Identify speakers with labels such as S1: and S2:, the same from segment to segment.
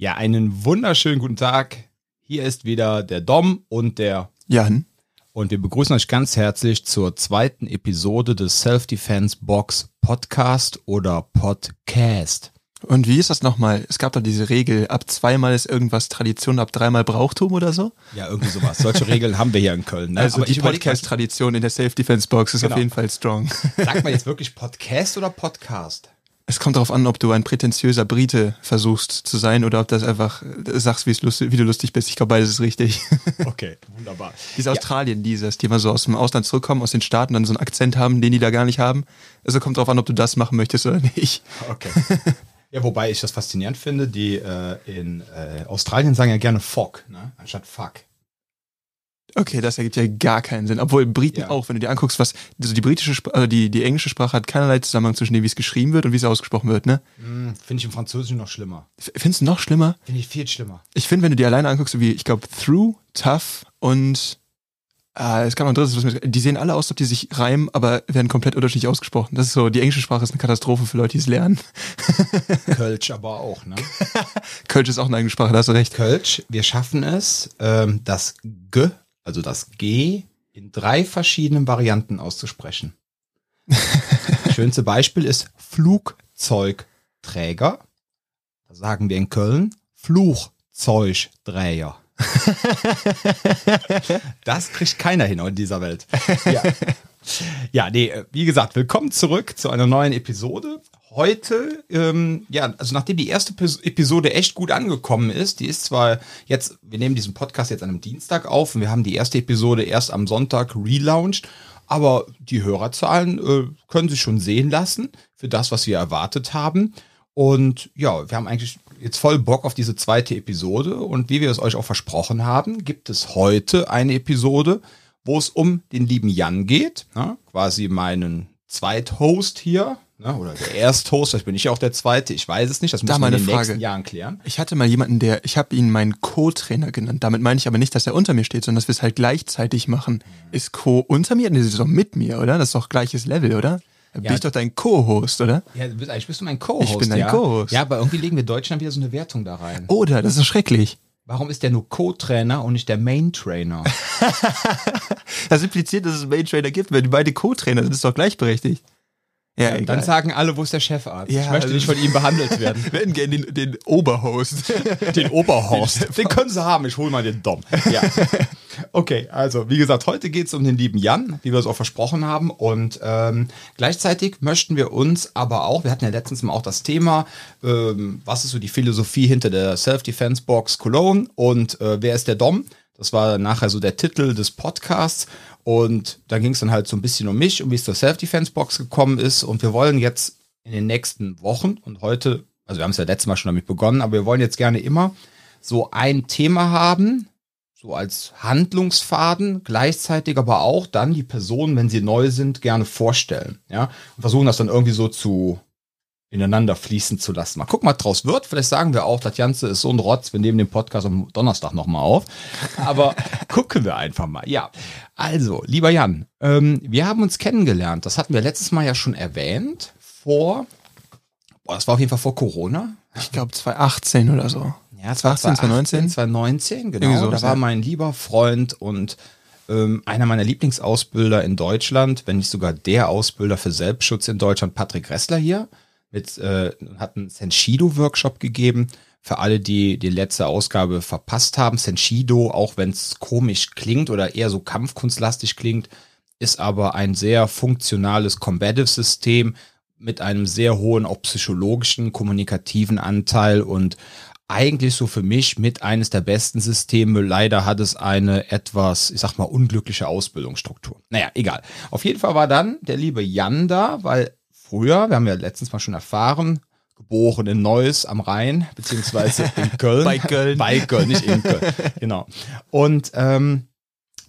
S1: Ja, einen wunderschönen guten Tag. Hier ist wieder der Dom und der
S2: Jan.
S1: Und wir begrüßen euch ganz herzlich zur zweiten Episode des Self-Defense Box Podcast oder Podcast.
S2: Und wie ist das nochmal? Es gab da diese Regel, ab zweimal ist irgendwas Tradition, ab dreimal Brauchtum oder so?
S1: Ja, irgendwie sowas. Solche Regeln haben wir hier in Köln. Ne?
S2: Also
S1: Aber
S2: die Podcast-Tradition in der Self-Defense-Box ist
S1: Genau.
S2: auf jeden Fall strong.
S1: Sagt man jetzt wirklich Podcast oder Podcast?
S2: Es kommt darauf an, ob du ein prätentiöser Brite versuchst zu sein oder ob das einfach äh, sagst, lustig, wie du lustig bist. Ich glaube, beides ist richtig.
S1: Okay, wunderbar.
S2: Diese Australien, dieses, die immer so aus dem Ausland zurückkommen, aus den Staaten, dann so einen Akzent haben, den die da gar nicht haben. Also kommt darauf an, ob du das machen möchtest oder nicht.
S1: Okay. Ja, wobei ich das faszinierend finde, die äh, in äh, Australien sagen ja gerne Fuck, ne? anstatt Fuck.
S2: Okay, das ergibt ja gar keinen Sinn. Obwohl Briten
S1: Ja.
S2: auch, wenn du dir anguckst, was, also die britische, Sp also die, die englische Sprache hat keinerlei Zusammenhang zwischen dem, wie es geschrieben wird und wie es ausgesprochen wird, ne?
S1: Hm, finde ich im Französischen noch schlimmer.
S2: F- Findest du noch schlimmer?
S1: Finde ich viel schlimmer.
S2: Ich finde, wenn du dir alleine anguckst, wie, ich glaube, through, tough und ah, es gab noch ein drittes, was mir, die sehen alle aus, als ob die sich reimen, aber werden komplett unterschiedlich ausgesprochen. Das ist so, die englische Sprache ist eine Katastrophe für Leute, die es lernen.
S1: Kölsch aber auch, ne?
S2: Kölsch ist auch eine eigene Sprache, da hast du recht.
S1: Kölsch, wir schaffen es, ähm, das G, also das G, in drei verschiedenen Varianten auszusprechen. Das schönste Beispiel ist Flugzeugträger. Da sagen wir in Köln Flugzeugträger. Das kriegt keiner hin in dieser Welt. Ja. Ja, nee, äh, wie gesagt, willkommen zurück zu einer neuen Episode. Heute, ähm, ja, also nachdem die erste Pis- Episode echt gut angekommen ist, die ist zwar jetzt, wir nehmen diesen Podcast jetzt an einem Dienstag auf und wir haben die erste Episode erst am Sonntag relaunched, aber die Hörerzahlen äh, können sich schon sehen lassen für das, was wir erwartet haben. Und ja, wir haben eigentlich jetzt voll Bock auf diese zweite Episode. Und wie wir es euch auch versprochen haben, gibt es heute eine Episode, wo es um den lieben Jan geht. Ne? Quasi meinen Zweithost hier. Ne? Oder der Ersthost, vielleicht bin ich auch der Zweite. Ich weiß es nicht. Das
S2: Da
S1: müssen wir in den
S2: Frage.
S1: nächsten Jahren klären.
S2: Ich hatte mal jemanden, der, ich habe ihn meinen Co-Trainer genannt. Damit meine ich aber nicht, dass er unter mir steht, sondern dass wir es halt gleichzeitig machen. Ist Co unter mir? Nee, das ist doch mit mir, oder? Das ist doch gleiches Level, oder? Dann bin
S1: Ja.
S2: ich doch dein Co-Host, oder?
S1: Ja, bist, eigentlich bist du mein Co-Host.
S2: Ich bin dein
S1: ja?
S2: Co-Host.
S1: Ja, aber irgendwie legen wir Deutschen dann wieder so eine Wertung da rein.
S2: Oder? Das ist schrecklich.
S1: Warum ist der nur Co-Trainer und nicht der Main-Trainer?
S2: Das impliziert, dass es Main-Trainer gibt, wenn die beide Co-Trainer sind, ist doch gleichberechtigt. Ja, egal.
S1: Dann sagen alle, wo ist der Chefarzt?
S2: Ja,
S1: ich möchte nicht von ihm behandelt werden.
S2: Wir hätten gerne den, den Oberhost.
S1: Den Oberhorst. Den können sie haben. Ich hole mal den Dom. Ja. Okay, also wie gesagt, heute geht es um den lieben Jan, wie wir es auch versprochen haben. Und ähm, gleichzeitig möchten wir uns aber auch, wir hatten ja letztens mal auch das Thema, ähm, was ist so die Philosophie hinter der Self-Defense Box Cologne und äh, wer ist der Dom? Das war nachher so der Titel des Podcasts. Und da ging es dann halt so ein bisschen um mich und wie es zur Self-Defense Box gekommen ist. Und wir wollen jetzt in den nächsten Wochen und heute, also wir haben es ja letztes Mal schon damit begonnen, aber wir wollen jetzt gerne immer so ein Thema haben, so als Handlungsfaden, gleichzeitig aber auch dann die Personen, wenn sie neu sind, gerne vorstellen. Ja, und versuchen das dann irgendwie so zu ineinander fließen zu lassen. Mal gucken, was draus wird. Vielleicht sagen wir auch, das Ganze ist so ein Rotz, wir nehmen den Podcast am Donnerstag nochmal auf. Aber gucken wir einfach mal. Ja, also, lieber Jan, ähm, wir haben uns kennengelernt. Das hatten wir letztes Mal ja schon erwähnt. Vor, boah, das war auf jeden Fall vor Corona.
S2: Ich glaube 2018 oder so.
S1: Ja,
S2: 2018, 2019?
S1: 2019, genau.
S2: Sowas,
S1: da war mein lieber Freund und ähm, einer meiner Lieblingsausbilder in Deutschland, wenn nicht sogar der Ausbilder für Selbstschutz in Deutschland, Patrick Ressler hier, mit, äh, hat einen Senshido-Workshop gegeben. Für alle, die die letzte Ausgabe verpasst haben, Senshido, auch wenn es komisch klingt oder eher so kampfkunstlastig klingt, ist aber ein sehr funktionales Combative-System mit einem sehr hohen auch psychologischen, kommunikativen Anteil und eigentlich so für mich mit eines der besten Systeme. Leider hat es eine etwas, ich sag mal, unglückliche Ausbildungsstruktur. Naja, egal. Auf jeden Fall war dann der liebe Jan da, weil früher, wir haben ja letztens mal schon erfahren, geboren in Neuss am Rhein, beziehungsweise in Köln.
S2: Bei Köln.
S1: Bei Köln, nicht in Köln. Genau. Und ähm,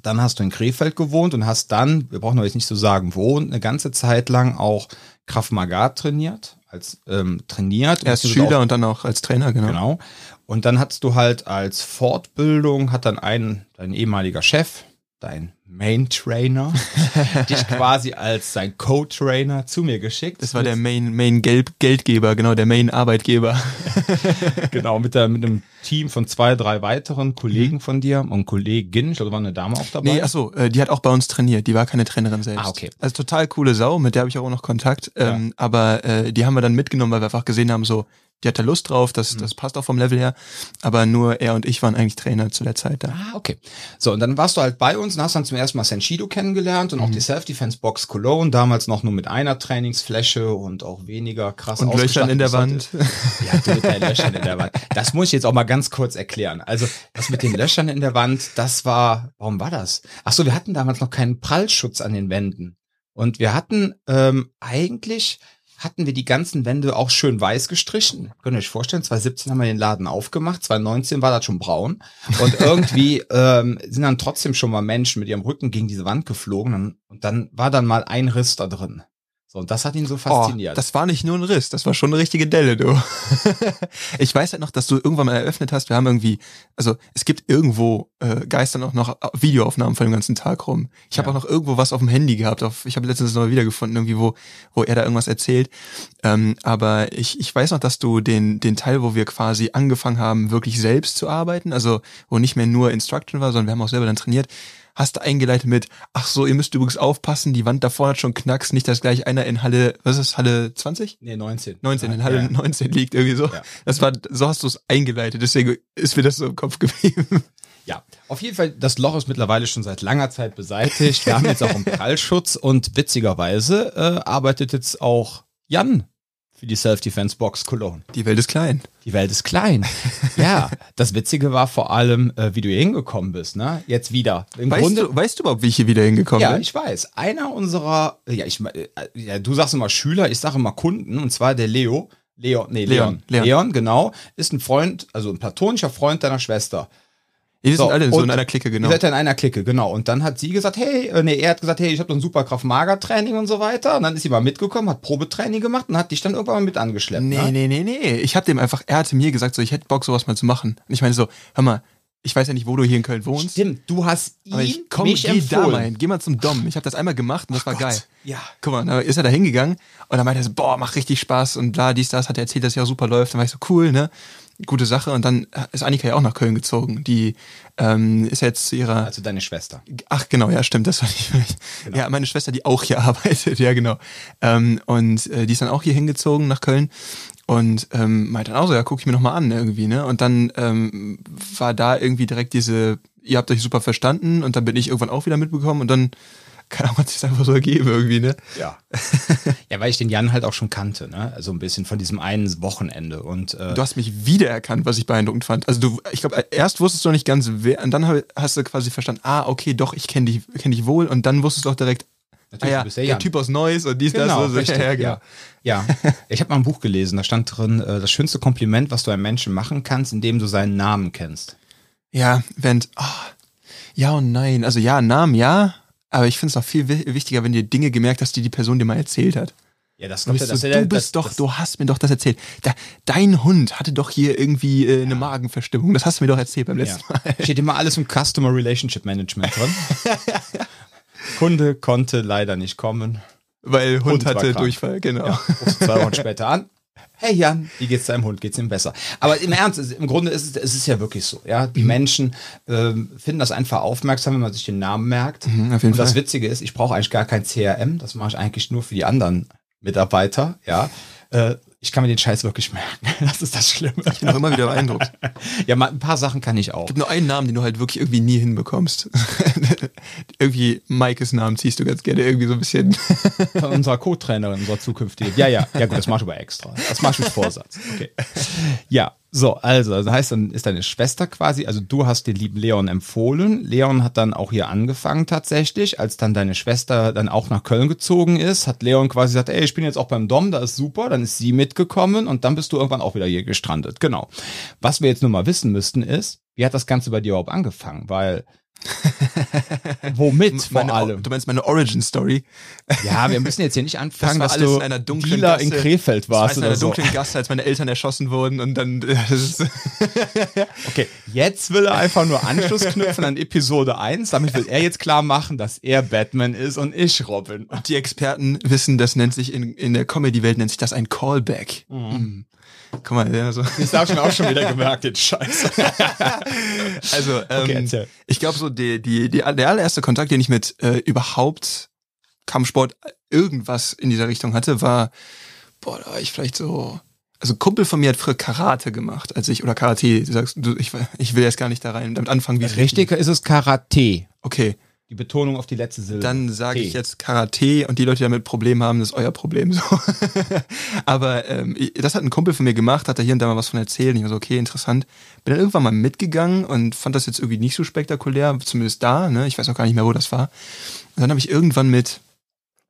S1: dann hast du in Krefeld gewohnt und hast dann, wir brauchen jetzt nicht so sagen, wo, eine ganze Zeit lang auch Krav Maga trainiert, als ähm, trainiert.
S2: Erst
S1: Und
S2: Schüler
S1: auch,
S2: und dann auch als Trainer, genau.
S1: Genau. Und dann hattest du halt als Fortbildung, hat dann ein, dein ehemaliger Chef, dein Main Trainer, dich quasi als sein Co-Trainer zu mir geschickt.
S2: Das war der Main, Main Gelb Geldgeber, genau, der Main Arbeitgeber.
S1: genau, mit, der, mit einem Team von zwei, drei weiteren Kollegen mhm. von dir und Kollegin, ich glaube, da war eine Dame auch dabei.
S2: Nee, achso, äh, die hat auch bei uns trainiert, die war keine Trainerin selbst.
S1: Ah, okay.
S2: Also total coole Sau, mit der habe ich auch noch Kontakt, ja. ähm, aber äh, die haben wir dann mitgenommen, weil wir einfach gesehen haben, so, die hat da Lust drauf, das, mhm. das passt auch vom Level her. Aber nur er und ich waren eigentlich Trainer zu der Zeit da.
S1: Ah, okay. So, und dann warst du halt bei uns und hast dann zum ersten Mal Senshido kennengelernt und mhm. auch die Self-Defense-Box Cologne, damals noch nur mit einer Trainingsfläche und auch weniger krass
S2: Und Löchern in der Wand.
S1: Ja, mit Löchern in der Wand. Das muss ich jetzt auch mal ganz kurz erklären. Also, das mit den Löchern in der Wand, das war, warum war das? Ach so, wir hatten damals noch keinen Prallschutz an den Wänden. Und wir hatten ähm, eigentlich hatten wir die ganzen Wände auch schön weiß gestrichen. Könnt ihr euch vorstellen, 2017 haben wir den Laden aufgemacht, 2019 war das schon braun. Und irgendwie ähm, sind dann trotzdem schon mal Menschen mit ihrem Rücken gegen diese Wand geflogen. Und dann war dann mal ein Riss da drin. So, und das hat ihn so fasziniert.
S2: Oh, das war nicht nur ein Riss, das war schon eine richtige Delle, du. ich weiß halt noch, dass du irgendwann mal eröffnet hast, wir haben irgendwie, also es gibt irgendwo äh, geistern auch noch Videoaufnahmen von dem ganzen Tag rum. Ich habe ja. auch noch irgendwo was auf dem Handy gehabt, auf, ich habe letztens noch mal wiedergefunden, irgendwie, wo, wo er da irgendwas erzählt. Ähm, aber ich, ich weiß noch, dass du den, den Teil, wo wir quasi angefangen haben, wirklich selbst zu arbeiten, also wo nicht mehr nur Instruction war, sondern wir haben auch selber dann trainiert, hast du eingeleitet mit, ach so, ihr müsst übrigens aufpassen, die Wand da vorne hat schon Knacks, nicht, dass gleich einer in Halle, was ist Halle 20?
S1: Nee, 19.
S2: 19, in Halle ja. 19 liegt irgendwie so. Ja. Das war, so hast du es eingeleitet, deswegen ist mir das so im Kopf geblieben.
S1: Ja, auf jeden Fall, das Loch ist mittlerweile schon seit langer Zeit beseitigt. Wir haben jetzt auch einen Prallschutz und witzigerweise äh, arbeitet jetzt auch Jan für die Self-Defense-Box Cologne.
S2: Die Welt ist klein.
S1: Die Welt ist klein. ja, das Witzige war vor allem, äh, wie du hier hingekommen bist, ne? Jetzt wieder.
S2: Im weißt, Grunde, du, weißt du überhaupt, wie ich hier wieder hingekommen
S1: ja,
S2: bin?
S1: Ja, ich weiß. Einer unserer, ja, ich, äh, ja, du sagst immer Schüler, ich sage immer Kunden, und zwar der Leo. Leon, nee. Leon, Leon. Leon genau. Ist ein Freund, also ein platonischer Freund deiner Schwester.
S2: Wir so, sind alle so in einer Clique, genau.
S1: Ihr seid in einer Clique, genau. Und dann hat sie gesagt, hey, äh, nee, er hat gesagt, hey, ich habe doch ein super Kraft-Mager-Training und so weiter. Und dann ist sie mal mitgekommen, hat Probetraining gemacht und hat dich dann irgendwann mal mit angeschleppt.
S2: Nee, ne? nee, nee, nee. Ich habe dem einfach, er hatte mir gesagt, so, ich hätte Bock, sowas mal zu machen. Und ich meine so, hör mal, ich weiß ja nicht, wo du hier in Köln wohnst.
S1: Stimmt, du hast ihn aber
S2: ich komm, mich geh empfohlen. da mal hin, geh mal zum Dom. Ich habe das einmal gemacht und das war
S1: Gott.
S2: geil.
S1: Ja.
S2: Guck mal, da ist er da hingegangen und dann meinte er so, boah, macht richtig Spaß und bla, dies, das, hat er erzählt, dass ja auch super läuft. Dann war ich so, cool, ne? gute Sache. Und dann ist Annika ja auch nach Köln gezogen. Die ähm, ist jetzt zu ihrer.
S1: Also deine Schwester.
S2: Ach genau, ja, stimmt, das war nicht. Genau. Ja, meine Schwester, die auch hier arbeitet, ja genau. Ähm, und äh, die ist dann auch hier hingezogen nach Köln und ähm, meinte dann auch so, ja, guck ich mir noch mal an irgendwie, ne? Und dann ähm, war da irgendwie direkt diese, ihr habt euch super verstanden und dann bin ich irgendwann auch wieder mitbekommen und dann keine Ahnung, hat sich einfach so ergeben irgendwie, ne?
S1: Ja. ja, weil ich den Jan halt auch schon kannte, ne? Also ein bisschen von diesem einen Wochenende. Und äh,
S2: du hast mich wiedererkannt, was ich beeindruckend fand. Also du, ich glaube, erst wusstest du noch nicht ganz wer, und dann hast du quasi verstanden, ah, okay, doch, ich kenne dich, kenn dich wohl, und dann wusstest du auch direkt, Natürlich, ah, ja, du bist der, der Typ aus Neues und dies,
S1: genau,
S2: das. So,
S1: richtig, ja, genau. ja. ja. ich habe mal ein Buch gelesen, da stand drin, äh, das schönste Kompliment, was du einem Menschen machen kannst, indem du seinen Namen kennst.
S2: Ja, wenn, oh, ja und nein. Also ja, Namen ja, aber ich finde es noch viel wichtiger, wenn dir Dinge gemerkt hast, die die Person dir mal erzählt hat.
S1: Ja, das
S2: kommt ja, das, du, du bist das, doch, das, du hast mir doch das erzählt. Da, dein Hund hatte doch hier irgendwie äh, eine ja. Magenverstimmung. Das hast du mir doch erzählt beim letzten ja.
S1: Mal. Steht immer alles im Customer Relationship Management drin. Kunde konnte leider nicht kommen.
S2: Weil Hund, Hund hatte Durchfall, genau. Ja,
S1: zwei Wochen später an hey Jan, wie geht's deinem Hund? Geht's ihm besser? Aber im Ernst, im Grunde ist es, es ist ja wirklich so. Ja, die mhm. Menschen ähm, finden das einfach aufmerksam, wenn man sich den Namen merkt. Mhm, Und das Witzige ist, ich brauche eigentlich gar kein CRM. Das mache ich eigentlich nur für die anderen Mitarbeiter. Ja, äh, ich kann mir den Scheiß wirklich merken. Das ist das Schlimme.
S2: Ich bin auch immer wieder beeindruckt.
S1: ja, mal ein paar Sachen kann ich auch. Es
S2: gibt nur einen Namen, den du halt wirklich irgendwie nie hinbekommst. irgendwie Maikes Namen ziehst du ganz gerne irgendwie so ein bisschen.
S1: Von unserer Co-Trainerin, unserer zukünftigen. Ja, ja, ja gut, das machst du aber extra. Das machst du mit Vorsatz. Okay. Ja, so, also, das heißt, dann ist deine Schwester quasi, also du hast den lieben Leon empfohlen. Leon hat dann auch hier angefangen tatsächlich. Als dann deine Schwester dann auch nach Köln gezogen ist, hat Leon quasi gesagt, ey, ich bin jetzt auch beim Dom, da ist super. Dann ist sie mitgekommen und dann bist du irgendwann auch wieder hier gestrandet. Genau. Was wir jetzt nur mal wissen müssten ist, wie hat das Ganze bei dir überhaupt angefangen? Weil Womit vor
S2: meine,
S1: allem?
S2: Du meinst meine Origin Story?
S1: Ja, wir müssen jetzt hier nicht anfangen,
S2: Das
S1: dass du
S2: in einer dunklen
S1: Dealer
S2: Gasse.
S1: in Krefeld
S2: Das war
S1: warst
S2: in
S1: oder
S2: einer
S1: so.
S2: dunklen Gasse, als meine Eltern erschossen wurden und dann äh, das
S1: Okay, jetzt will er einfach nur Anschluss knüpfen an Episode 1. Damit will er jetzt klar machen, dass er Batman ist und ich Robin.
S2: die Experten wissen, das nennt sich in, in der Comedy-Welt nennt sich das ein Callback. Mhm. Guck mal, ja, so.
S1: Das habe ich mir auch schon wieder gemerkt, den Scheiß.
S2: Also, ähm,
S1: Okay,
S2: ich glaube so, die, die, die, der allererste Kontakt, den ich mit äh, überhaupt Kampfsport irgendwas in dieser Richtung hatte, war, boah, da war ich vielleicht so, also ein Kumpel von mir hat früher Karate gemacht, als ich, oder Karate, du sagst, du, ich, ich will jetzt gar nicht da rein, damit anfangen, wie es
S1: Richtiger ist es Karate.
S2: Okay,
S1: Die Betonung auf die letzte Silbe.
S2: dann sage ich jetzt Karate und die Leute, die damit Probleme haben, das ist euer Problem. So. Aber ähm, das hat ein Kumpel von mir gemacht, hat da hier und da mal was von erzählt. Und ich war so, okay, interessant. Bin dann irgendwann mal mitgegangen und fand das jetzt irgendwie nicht so spektakulär, zumindest da. Ne? Ich weiß auch gar nicht mehr, wo das war. Und dann habe ich irgendwann mit,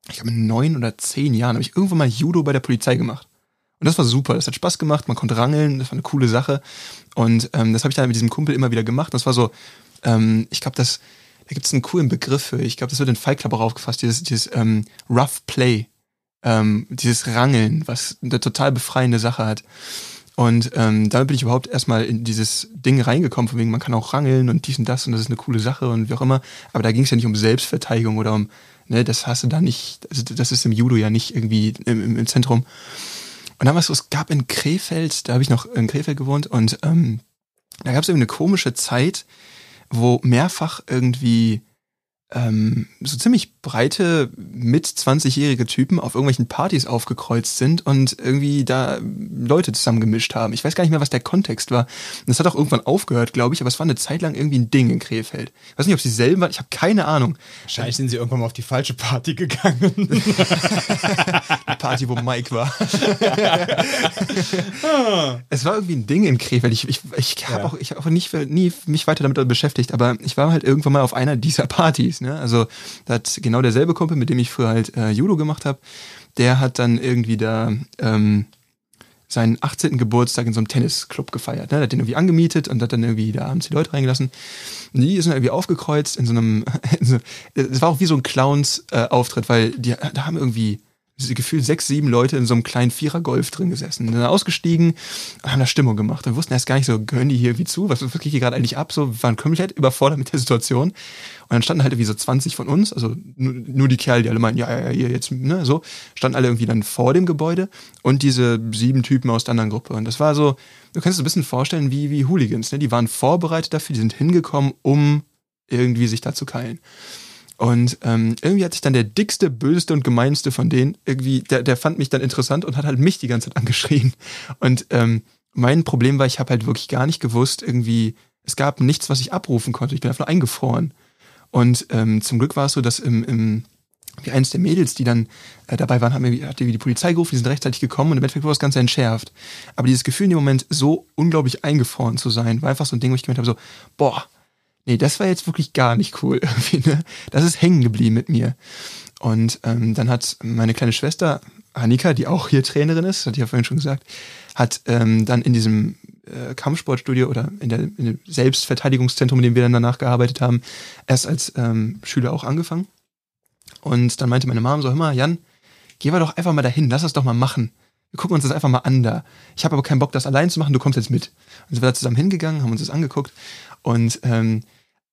S2: ich glaube mit neun oder zehn Jahren, habe ich irgendwann mal Judo bei der Polizei gemacht. Und das war super, das hat Spaß gemacht, man konnte rangeln, das war eine coole Sache. Und ähm, das habe ich dann mit diesem Kumpel immer wieder gemacht. Das war so, ähm, ich glaube, das, da gibt es einen coolen Begriff für. Ich glaube, das wird in Fight Club auch aufgefasst, dieses, dieses ähm, Rough Play, ähm, dieses Rangeln, was eine total befreiende Sache hat. Und ähm, damit bin ich überhaupt erstmal in dieses Ding reingekommen, von wegen, man kann auch rangeln und dies und das und das ist eine coole Sache und wie auch immer. Aber da ging es ja nicht um Selbstverteidigung oder um, ne, das hast du da nicht, also das ist im Judo ja nicht irgendwie im, im, Zentrum. Und dann war es so, es gab in Krefeld, da habe ich noch in Krefeld gewohnt und ähm, da gab es irgendwie eine komische Zeit, wo mehrfach irgendwie ähm, so ziemlich breite, mit 20-jährige Typen auf irgendwelchen Partys aufgekreuzt sind und irgendwie da Leute zusammengemischt haben. Ich weiß gar nicht mehr, was der Kontext war. Und das hat auch irgendwann aufgehört, glaube ich, aber es war eine Zeit lang irgendwie ein Ding in Krefeld. Ich weiß nicht, ob sie selber waren, ich habe keine Ahnung.
S1: Wahrscheinlich sind sie irgendwann mal auf die falsche Party gegangen.
S2: Die Party, wo Mike war. es war irgendwie ein Ding in Krefeld. Ich, ich, ich habe
S1: Ja.
S2: auch, ich hab auch nicht, nie mich weiter damit beschäftigt, aber ich war halt irgendwann mal auf einer dieser Partys. Ne? Also da hat genau derselbe Kumpel, mit dem ich früher halt äh, Judo gemacht habe, der hat dann irgendwie da ähm, seinen 18. Geburtstag in so einem Tennisclub gefeiert. Ne? Der hat den irgendwie angemietet und hat dann irgendwie da abends die Leute reingelassen. Und die sind irgendwie aufgekreuzt in so einem, in so, es war auch wie so ein Clowns-Auftritt, weil die da haben irgendwie gefühlt sechs, sieben Leute in so einem kleinen Vierer-Golf drin gesessen. Und dann ausgestiegen haben da Stimmung gemacht. Und wussten erst gar nicht so, gehören die hier wie zu? Was, was geht hier gerade eigentlich ab? So, waren komplett überfordert mit der Situation. Und dann standen halt irgendwie so 20 von uns, also nur, nur die Kerle, die alle meinten, ja, ja, ja, jetzt, ne, so, standen alle irgendwie dann vor dem Gebäude und diese sieben Typen aus der anderen Gruppe. Und das war so, du kannst so ein bisschen vorstellen, wie, wie Hooligans, ne? Die waren vorbereitet dafür, die sind hingekommen, um irgendwie sich da zu keilen. Und ähm, irgendwie hat sich dann der dickste, böseste und gemeinste von denen irgendwie, der, der fand mich dann interessant und hat halt mich die ganze Zeit angeschrien. Und ähm, mein Problem war, ich habe halt wirklich gar nicht gewusst, irgendwie, es gab nichts, was ich abrufen konnte. Ich bin einfach nur eingefroren. Und ähm, zum Glück war es so, dass im, im wie eins der Mädels, die dann äh, dabei waren, haben irgendwie, hat irgendwie die Polizei gerufen, die sind rechtzeitig gekommen und im Endeffekt wurde das Ganze entschärft. Aber dieses Gefühl in dem Moment, so unglaublich eingefroren zu sein, war einfach so ein Ding, wo ich gemerkt habe, so, boah, nee, das war jetzt wirklich gar nicht cool. Irgendwie, ne? Das ist hängen geblieben mit mir. Und ähm, dann hat meine kleine Schwester, Annika, die auch hier Trainerin ist, hatte ich ja vorhin schon gesagt, hat ähm, dann in diesem äh, Kampfsportstudio oder in, der, in dem Selbstverteidigungszentrum, in dem wir dann danach gearbeitet haben, erst als ähm, Schüler auch angefangen. Und dann meinte meine Mom so, hör mal, Jan, geh mal doch einfach mal dahin, lass das doch mal machen. Wir gucken uns das einfach mal an da. Ich habe aber keinen Bock, das allein zu machen, du kommst jetzt mit. Und sind wir da zusammen hingegangen, haben uns das angeguckt und ähm,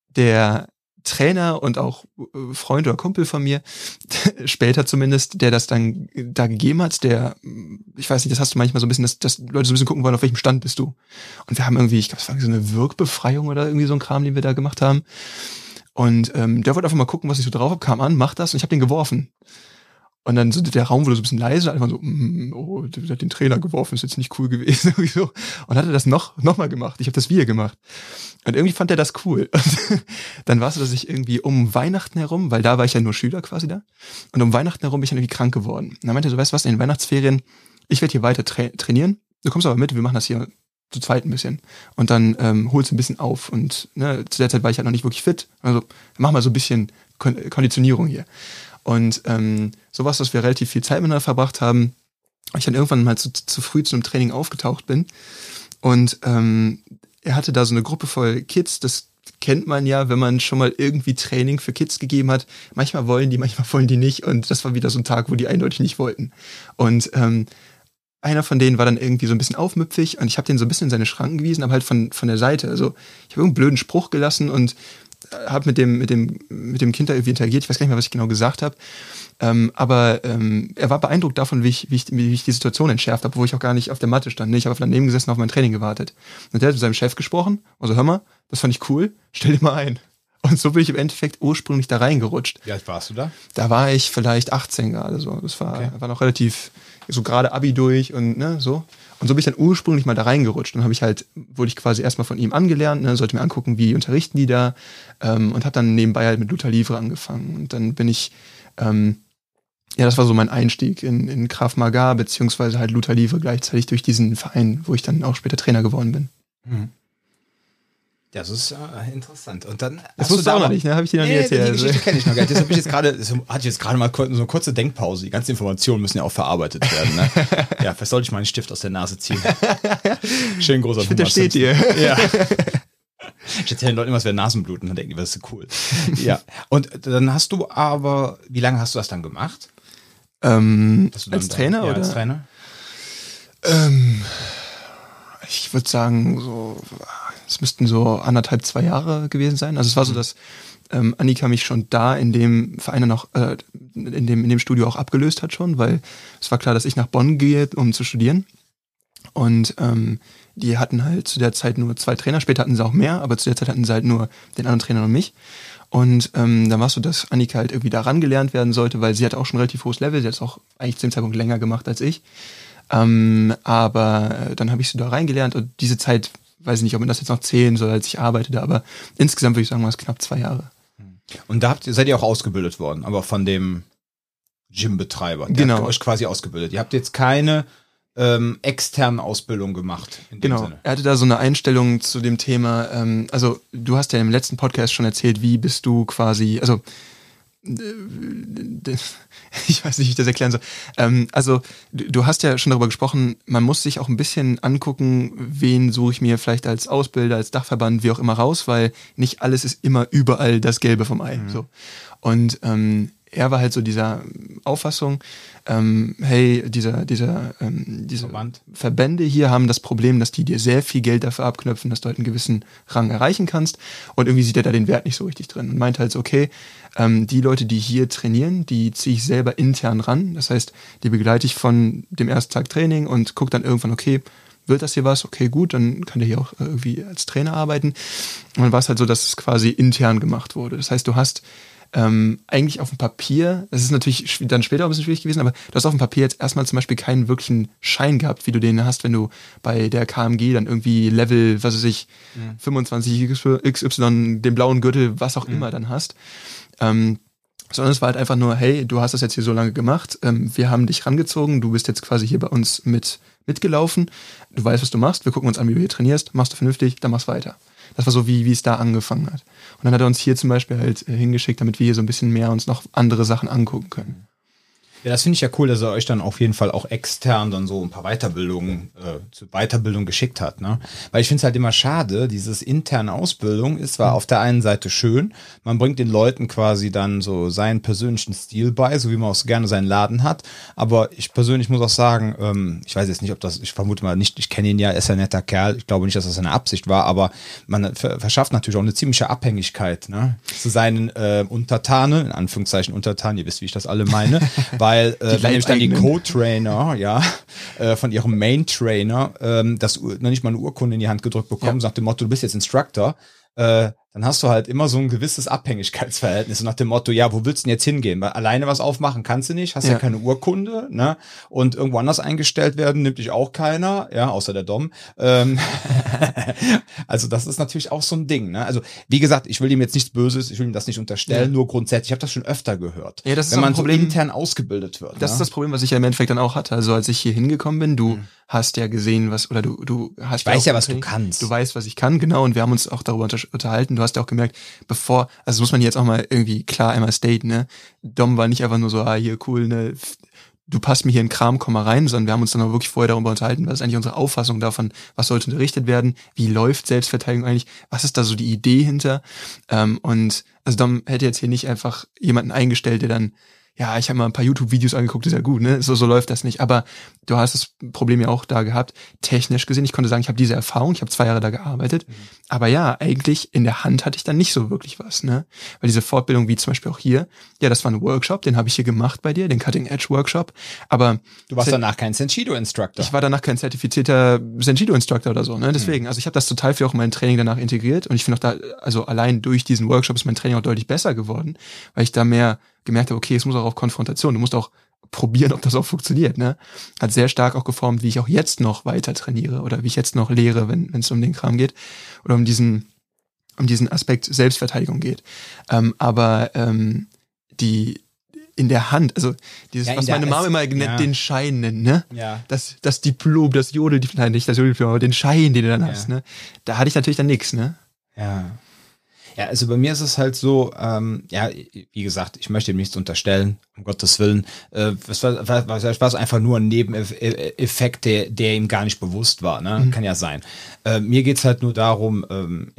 S2: der Trainer und auch äh, Freund oder Kumpel von mir, später zumindest, der das dann da gegeben hat, der, ich weiß nicht, das hast du manchmal so ein bisschen, dass, dass Leute so ein bisschen gucken wollen, auf welchem Stand bist du. Und wir haben irgendwie, ich glaube, es war so eine Wirkbefreiung oder irgendwie so ein Kram, den wir da gemacht haben. Und ähm, der wollte einfach mal gucken, was ich so drauf habe, kam an, macht das und ich habe den geworfen. Und dann so der Raum wurde so ein bisschen leise, einfach so, mm, oh, der hat den Trainer geworfen, ist jetzt nicht cool gewesen. Und hat er das noch, noch mal gemacht. Ich habe das wieder gemacht. Und irgendwie fand er das cool. Und dann war es so, dass ich irgendwie um Weihnachten herum, weil da war ich ja nur Schüler quasi da, und um Weihnachten herum bin ich dann irgendwie krank geworden. Und dann meinte er so, weißt du was, in den Weihnachtsferien, ich werde hier weiter tra trainieren, du kommst aber mit, wir machen das hier zu zweit ein bisschen. Und dann ähm, holst du ein bisschen auf. Und ne, zu der Zeit war ich halt noch nicht wirklich fit. Also mach mal so ein bisschen Kon Konditionierung hier. Und ähm, sowas, dass wir relativ viel Zeit miteinander verbracht haben, ich dann irgendwann mal zu, zu früh zu einem Training aufgetaucht bin. Und ähm, er hatte da so eine Gruppe voll Kids, das kennt man ja, wenn man schon mal irgendwie Training für Kids gegeben hat. Manchmal wollen die, manchmal wollen die nicht. Und das war wieder so ein Tag, wo die eindeutig nicht wollten. Und ähm, einer von denen war dann irgendwie so ein bisschen aufmüpfig und ich habe den so ein bisschen in seine Schranken gewiesen, aber halt von, von der Seite. Also ich habe irgendeinen blöden Spruch gelassen und habe mit dem, mit, dem, mit dem Kind da irgendwie interagiert. Ich weiß gar nicht mehr, was ich genau gesagt habe. Ähm, aber ähm, er war beeindruckt davon, wie ich, wie, ich, wie ich die Situation entschärft habe, wo ich auch gar nicht auf der Matte stand. Ne? Ich habe daneben gesessen, auf mein Training gewartet. Und der hat mit seinem Chef gesprochen. Also hör mal, das fand ich cool, stell dir mal ein. Und so bin ich im Endeffekt ursprünglich da reingerutscht.
S1: Wie alt warst du da?
S2: Da war ich vielleicht 18 gerade so. Das war, okay. war noch relativ, so gerade Abi durch und ne, so. Und so bin ich dann ursprünglich mal da reingerutscht. Dann habe ich halt, wurde ich quasi erstmal von ihm angelernt, ne, sollte mir angucken, wie unterrichten die da. Ähm, und habe dann nebenbei halt mit Luther Livre angefangen. Und dann bin ich, ähm, ja, das war so mein Einstieg in, in Krav Maga, beziehungsweise halt Luther Livre gleichzeitig durch diesen Verein, wo ich dann auch später Trainer geworden bin. Mhm.
S1: Das ist äh, interessant. Und dann
S2: das wusstest du auch noch nicht, ne? Habe ich dir noch
S1: nee,
S2: nie erzählt.
S1: Die Geschichte kenne ich noch gar nicht. Deshalb ich jetzt gerade, hatte ich jetzt gerade mal so eine kurze Denkpause. Die ganzen Informationen müssen ja auch verarbeitet werden. Ne? ja, vielleicht sollte ich mal einen Stift aus der Nase ziehen. Schön großer
S2: Ich finde, der steht hier.
S1: Ja. Ich erzähle den Leuten immer, es wäre Nasenbluten, dann denken die, das ist cool. Ja. Und dann hast du aber, wie lange hast du das dann gemacht?
S2: Ähm, als Trainer
S1: ja,
S2: oder?
S1: Als Trainer?
S2: Ähm, ich würde sagen, so es müssten so anderthalb, zwei Jahre gewesen sein. Also es war so, mhm. dass ähm, Annika mich schon da in dem Verein noch, äh, in, dem, in dem Studio auch abgelöst hat schon, weil es war klar, dass ich nach Bonn gehe, um zu studieren. Und ähm, die hatten halt zu der Zeit nur zwei Trainer, später hatten sie auch mehr, aber zu der Zeit hatten sie halt nur den anderen Trainer und mich. Und ähm, dann war es so, dass Annika halt irgendwie daran gelernt werden sollte, weil sie hat auch schon relativ hohes Level, sie hat es auch eigentlich zu dem Zeitpunkt länger gemacht als ich. Ähm, aber äh, dann habe ich sie da reingelernt und diese Zeit weiß ich nicht, ob man das jetzt noch zählen soll, als ich arbeitete, aber insgesamt würde ich sagen, war es knapp zwei Jahre.
S1: Und da habt ihr, seid ihr auch ausgebildet worden, aber von dem Gymbetreiber. Der
S2: genau.
S1: euch quasi ausgebildet. Ihr habt jetzt keine ähm, externen Ausbildung gemacht.
S2: genau. Sinne. Er hatte da so eine Einstellung zu dem Thema. Ähm, also du hast ja im letzten Podcast schon erzählt, wie bist du quasi, also ich weiß nicht, wie ich das erklären soll. Ähm, also, du hast ja schon darüber gesprochen, man muss sich auch ein bisschen angucken, wen suche ich mir vielleicht als Ausbilder, als Dachverband, wie auch immer raus, weil nicht alles ist immer überall das Gelbe vom Ei. Mhm. So. Und ähm, er war halt so dieser Auffassung, ähm, hey, dieser, dieser, ähm, diese Verband. Verbände hier haben das Problem, dass die dir sehr viel Geld dafür abknöpfen, dass du halt einen gewissen Rang erreichen kannst. Und irgendwie sieht er da den Wert nicht so richtig drin und meint halt so, okay, ähm, die Leute, die hier trainieren, die ziehe ich selber intern ran. Das heißt, die begleite ich von dem ersten Tag Training und gucke dann irgendwann, okay, wird das hier was? Okay, gut, dann kann der hier auch irgendwie als Trainer arbeiten. Und dann war es halt so, dass es quasi intern gemacht wurde. Das heißt, du hast ähm, eigentlich auf dem Papier, das ist natürlich dann später ein bisschen schwierig gewesen, aber du hast auf dem Papier jetzt erstmal zum Beispiel keinen wirklichen Schein gehabt, wie du den hast, wenn du bei der KMG dann irgendwie Level, was weiß ich, mhm. 25 XY, den blauen Gürtel, was auch mhm. immer dann hast. Ähm, sondern es war halt einfach nur, hey, du hast das jetzt hier so lange gemacht, ähm, wir haben dich rangezogen, du bist jetzt quasi hier bei uns mit mitgelaufen, du weißt, was du machst, wir gucken uns an, wie du hier trainierst, machst du vernünftig, dann machst weiter. Das war so, wie, wie es da angefangen hat. Und dann hat er uns hier zum Beispiel halt äh, hingeschickt, damit wir hier so ein bisschen mehr uns noch andere Sachen angucken können.
S1: Ja, das finde ich ja cool, dass er euch dann auf jeden Fall auch extern dann so ein paar Weiterbildungen, äh, zur Weiterbildung geschickt hat, ne? Weil ich finde es halt immer schade, dieses interne Ausbildung ist zwar mhm. auf der einen Seite schön, man bringt den Leuten quasi dann so seinen persönlichen Stil bei, so wie man auch gerne seinen Laden hat, aber ich persönlich muss auch sagen, ähm, ich weiß jetzt nicht, ob das, ich vermute mal nicht, ich kenne ihn ja, er ist ein netter Kerl, ich glaube nicht, dass das eine Absicht war, aber man verschafft natürlich auch eine ziemliche Abhängigkeit, ne? Zu seinen äh, Untertanen, in Anführungszeichen Untertanen, ihr wisst, wie ich das alle meine, weil weil äh, wenn nämlich dann die Co-Trainer, ja, äh, von ihrem Main-Trainer ähm, das noch nicht mal eine Urkunde in die Hand gedrückt bekommen, ja. sagt dem Motto, du bist jetzt Instructor, äh, dann hast du halt immer so ein gewisses Abhängigkeitsverhältnis nach dem Motto, ja, wo willst du denn jetzt hingehen? Weil alleine was aufmachen kannst du nicht, hast ja, ja keine Urkunde, ne? Und irgendwo anders eingestellt werden nimmt dich auch keiner, ja, außer der Dom. Ähm, also das ist natürlich auch so ein Ding, ne? Also wie gesagt, ich will ihm jetzt nichts Böses, ich will ihm das nicht unterstellen, ja. nur grundsätzlich, ich habe das schon öfter gehört.
S2: Ja, das ist
S1: wenn man
S2: Problem,
S1: so intern ausgebildet wird.
S2: Das ne? ist das Problem, was ich ja im Endeffekt dann auch hatte. Also als ich hier hingekommen bin, du mhm. hast ja gesehen, was, oder du, du hast
S1: Ich weiß
S2: ja,
S1: was du kannst.
S2: Du weißt, was ich kann, genau, und wir haben uns auch darüber unterhalten. Du hast ja auch gemerkt, bevor, also muss man jetzt auch mal irgendwie klar einmal staten, ne? Dom war nicht einfach nur so, ah, hier cool, ne? du passt mir hier in Kram, komm mal rein, sondern wir haben uns dann auch wirklich vorher darüber unterhalten, was ist eigentlich unsere Auffassung davon, was sollte unterrichtet werden, wie läuft Selbstverteidigung eigentlich, was ist da so die Idee hinter. Ähm, und also Dom hätte jetzt hier nicht einfach jemanden eingestellt, der dann ja, ich habe mal ein paar YouTube-Videos angeguckt, ist ja gut, ne? So, so läuft das nicht. Aber du hast das Problem ja auch da gehabt, technisch gesehen. Ich konnte sagen, ich habe diese Erfahrung, ich habe zwei Jahre da gearbeitet. Mhm. Aber ja, eigentlich in der Hand hatte ich dann nicht so wirklich was, ne? Weil diese Fortbildung, wie zum Beispiel auch hier, ja, das war ein Workshop, den habe ich hier gemacht bei dir, den Cutting Edge Workshop. Aber
S1: du warst danach kein Senshido Instructor.
S2: Ich war danach kein zertifizierter Senshido Instructor oder so, ne? Deswegen, mhm. also ich habe das total viel auch in mein Training danach integriert und ich finde auch da, also allein durch diesen Workshop ist mein Training auch deutlich besser geworden, weil ich da mehr gemerkt habe, okay, es muss auch auf Konfrontation, du musst auch probieren, ob das auch funktioniert. Ne? Hat sehr stark auch geformt, wie ich auch jetzt noch weiter trainiere oder wie ich jetzt noch lehre, wenn es um den Kram geht oder um diesen um diesen Aspekt Selbstverteidigung geht. Ähm, aber ähm, die in der Hand, also dieses, ja, was meine Mama immer nennt, ja. den Schein nennt, ne?
S1: Ja.
S2: Das, das Diplom, das Jodel, nein, nicht das Jodeldiplom, aber den Schein, den du dann ja. hast, ne? Da hatte ich natürlich dann nichts, ne?
S1: Ja. Ja, also bei mir ist es halt so, ähm, ja, wie gesagt, ich möchte ihm nichts unterstellen, um Gottes Willen. Äh, was war, was, was war einfach nur ein Nebeneffekt, der, der ihm gar nicht bewusst war. Ne? Mhm. Kann ja sein. Äh, mir geht's halt nur darum, ähm,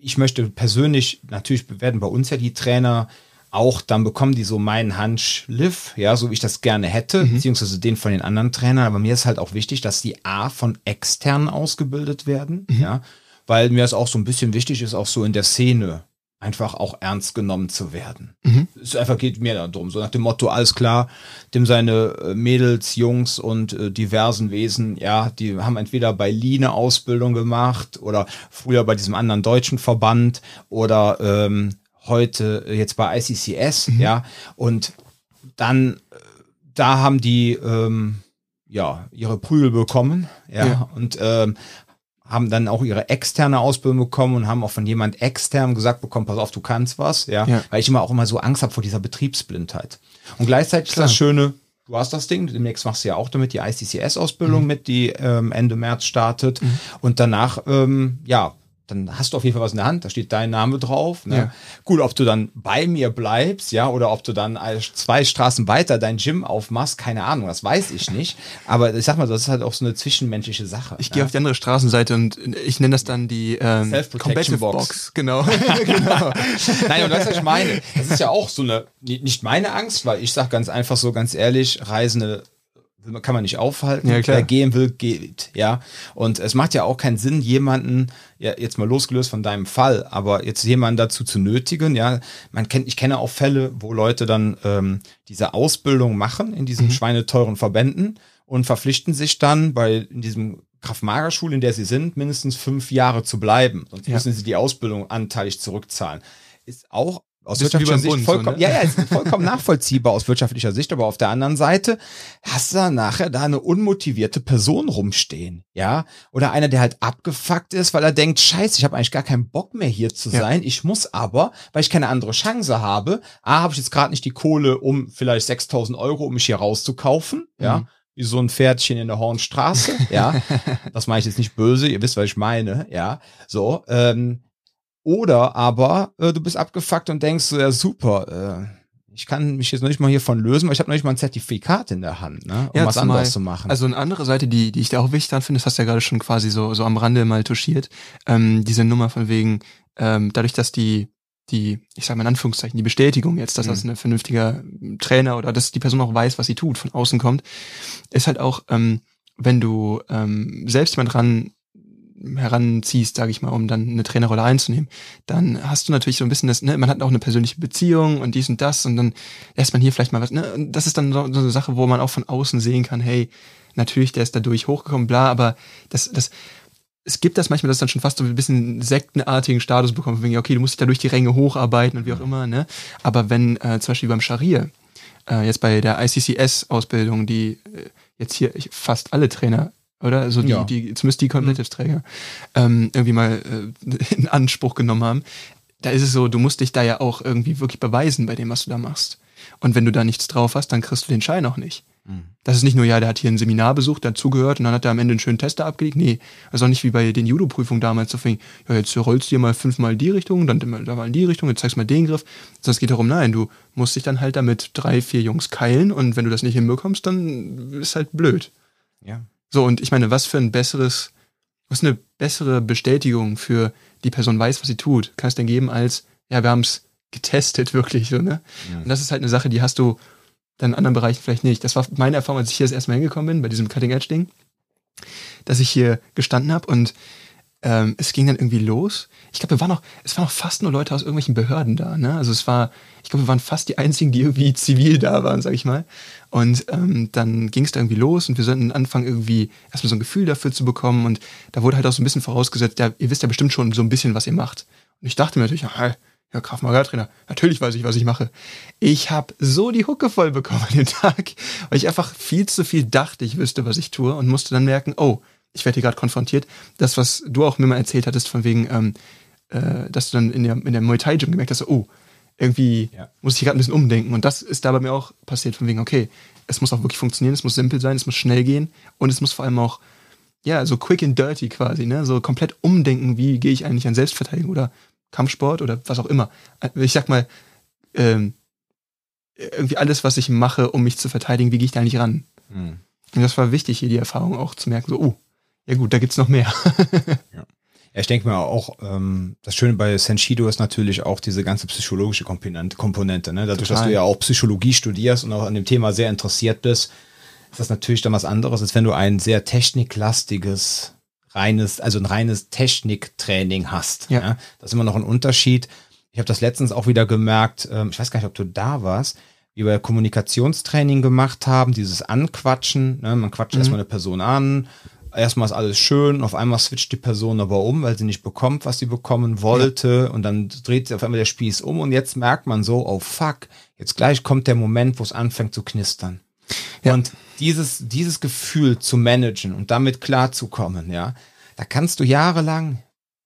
S1: ich möchte persönlich, natürlich werden bei uns ja die Trainer auch dann bekommen die so meinen Handschliff, ja, so wie ich das gerne hätte, mhm. beziehungsweise den von den anderen Trainern. Aber mir ist halt auch wichtig, dass die A von externen ausgebildet werden, mhm. ja, weil mir es auch so ein bisschen wichtig ist, auch so in der Szene einfach auch ernst genommen zu werden. Mhm. Es einfach geht mir darum, so nach dem Motto, alles klar, dem seine äh, Mädels, Jungs und äh, diversen Wesen, ja, die haben entweder bei Line Ausbildung gemacht oder früher bei diesem anderen deutschen Verband oder ähm, heute jetzt bei ICCS, mhm. ja, und dann, äh, da haben die, ähm, ja, ihre Prügel bekommen, ja, ja. und ähm, haben dann auch ihre externe Ausbildung bekommen und haben auch von jemand extern gesagt bekommen, pass auf, du kannst was, ja, ja. weil ich immer auch immer so Angst habe vor dieser Betriebsblindheit. Und gleichzeitig Klar. ist das Schöne, du hast das Ding, demnächst machst du ja auch damit die ICCS-Ausbildung mhm. mit, die ähm, Ende März startet mhm. und danach, ähm, ja, dann hast du auf jeden Fall was in der Hand, da steht dein Name drauf. Ne? Ja. Gut, ob du dann bei mir bleibst, ja, oder ob du dann zwei Straßen weiter dein Gym aufmachst, keine Ahnung, das weiß ich nicht. Aber ich sag mal, das ist halt auch so eine zwischenmenschliche Sache.
S2: Ich ne? gehe auf die andere Straßenseite und ich nenne das dann die ähm,
S1: Combative Box. Box.
S2: Genau. genau.
S1: Nein, und du, was ich meine? Das ist ja auch so eine, nicht meine Angst, weil ich sag ganz einfach so, ganz ehrlich, Reisende kann man nicht aufhalten.
S2: Ja, klar.
S1: Wer gehen will, geht. Ja. Und es macht ja auch keinen Sinn, jemanden, ja, jetzt mal losgelöst von deinem Fall, aber jetzt jemanden dazu zu nötigen, ja. Man kennt, ich kenne auch Fälle, wo Leute dann ähm, diese Ausbildung machen in diesen mhm. schweineteuren Verbänden und verpflichten sich dann bei in diesem Kraft-Mager-Schule, in der sie sind, mindestens fünf Jahre zu bleiben. Sonst ja. müssen sie die Ausbildung anteilig zurückzahlen. Ist auch aus wirtschaftlicher Sicht vollkommen, so, ne? ja, ja, ist vollkommen nachvollziehbar aus wirtschaftlicher Sicht, aber auf der anderen Seite hast du dann nachher da eine unmotivierte Person rumstehen, ja, oder einer, der halt abgefuckt ist, weil er denkt, scheiße, ich habe eigentlich gar keinen Bock mehr hier zu ja. sein, ich muss aber, weil ich keine andere Chance habe, a, habe ich jetzt gerade nicht die Kohle, um vielleicht 6.000 Euro, um mich hier rauszukaufen, mhm. ja, wie so ein Pferdchen in der Hornstraße, ja, das meine ich jetzt nicht böse, ihr wisst, was ich meine, ja, so, ähm, oder aber äh, du bist abgefuckt und denkst, ja super, äh, ich kann mich jetzt noch nicht mal hiervon lösen, weil ich habe noch nicht mal ein Zertifikat in der Hand, ne, um ja, was zumal, anderes zu machen.
S2: Also eine andere Seite, die, die ich da auch wichtig dran finde, das hast du ja gerade schon quasi so, so am Rande mal touchiert, ähm, diese Nummer von wegen, ähm, dadurch, dass die, die, ich sage mal in Anführungszeichen, die Bestätigung jetzt, dass mhm. das ein vernünftiger Trainer oder dass die Person auch weiß, was sie tut, von außen kommt, ist halt auch, ähm, wenn du ähm, selbst jemand ran heranziehst, sage ich mal, um dann eine Trainerrolle einzunehmen, dann hast du natürlich so ein bisschen das, ne, man hat auch eine persönliche Beziehung und dies und das und dann lässt man hier vielleicht mal was, ne, und das ist dann so, so eine Sache, wo man auch von außen sehen kann, hey, natürlich, der ist dadurch hochgekommen, bla, aber das, das, es gibt das manchmal, dass dann schon fast so ein bisschen sektenartigen Status bekommt, wegen, okay, du musst dich da durch die Ränge hocharbeiten und wie auch immer, ne, aber wenn äh, zum Beispiel beim Scharia, äh, jetzt bei der ICCS-Ausbildung, die äh, jetzt hier fast alle Trainer oder? Also die, ja. die zumindest die mhm. ähm, irgendwie mal äh, in Anspruch genommen haben. Da ist es so, du musst dich da ja auch irgendwie wirklich beweisen bei dem, was du da machst. Und wenn du da nichts drauf hast, dann kriegst du den Schein auch nicht. Das ist nicht nur, ja, der hat hier ein Seminar besucht, dazugehört und dann hat er am Ende einen schönen Tester abgelegt. Nee, also auch nicht wie bei den Judo-Prüfungen damals, so fing, ja, jetzt rollst du dir mal fünfmal in die Richtung, dann da mal in die Richtung, jetzt zeigst du mal den Griff. Sondern es geht darum, nein, du musst dich dann halt damit drei, vier Jungs keilen und wenn du das nicht hinbekommst, dann ist halt blöd.
S1: Ja.
S2: So, und ich meine, was für ein besseres, was eine bessere Bestätigung für die Person weiß, was sie tut, kann es denn geben als, ja, wir haben es getestet, wirklich, so, ne?
S1: Ja.
S2: Und das ist halt eine Sache, die hast du dann in anderen Bereichen vielleicht nicht. Das war meine Erfahrung, als ich hier das erste Mal hingekommen bin, bei diesem Cutting Edge Ding, dass ich hier gestanden habe und ähm, es ging dann irgendwie los. Ich glaube, wir waren noch, es waren noch fast nur Leute aus irgendwelchen Behörden da. Ne? Also es war, ich glaube, wir waren fast die einzigen, die irgendwie zivil da waren, sag ich mal. Und ähm, dann ging es da irgendwie los und wir sollten Anfang irgendwie erstmal so ein Gefühl dafür zu bekommen. Und da wurde halt auch so ein bisschen vorausgesetzt, ja, ihr wisst ja bestimmt schon so ein bisschen, was ihr macht. Und ich dachte mir natürlich, ja, ja, Krav Maga Trainer. Natürlich weiß ich, was ich mache. Ich habe so die Hucke voll bekommen an dem Tag, weil ich einfach viel zu viel dachte, ich wüsste, was ich tue und musste dann merken, oh, ich werde hier gerade konfrontiert. Das, was du auch mir mal erzählt hattest, von wegen, ähm, äh, dass du dann in der, in der Muay Thai Gym gemerkt hast, oh, irgendwie
S1: Ja.
S2: muss ich gerade ein bisschen umdenken. Und das ist da bei mir auch passiert, von wegen, okay, es muss auch wirklich funktionieren, es muss simpel sein, es muss schnell gehen und es muss vor allem auch, ja, so quick and dirty quasi, ne? So komplett umdenken, wie gehe ich eigentlich an Selbstverteidigung oder Kampfsport oder was auch immer. Ich sag mal, ähm, irgendwie alles, was ich mache, um mich zu verteidigen, wie gehe ich da eigentlich ran?
S1: Mhm.
S2: Und das war wichtig, hier die Erfahrung auch zu merken, so, oh, ja gut, da gibt's noch mehr.
S1: Ja, ich denke mal auch, ähm, das Schöne bei Senshido ist natürlich auch diese ganze psychologische Komponente, Komponente ne? Dadurch, dass
S2: Total.
S1: du ja auch Psychologie studierst und auch an dem Thema sehr interessiert bist, ist das natürlich dann was anderes, als wenn du ein sehr techniklastiges, reines, also ein reines Techniktraining hast.
S2: Ja.
S1: Das ist immer noch ein Unterschied. Ich habe das letztens auch wieder gemerkt, ähm, ich weiß gar nicht, ob du da warst, wie wir Kommunikationstraining gemacht haben, dieses Anquatschen. Ne? Man quatscht erstmal eine Person an, erstmal ist alles schön, auf einmal switcht die Person aber um, weil sie nicht bekommt, was sie bekommen wollte und dann dreht sich auf einmal der Spieß um und jetzt merkt man so, oh fuck, jetzt gleich kommt der Moment, wo es anfängt zu knistern.
S2: Ja.
S1: Und dieses, dieses Gefühl zu managen und damit klarzukommen, ja, da kannst du jahrelang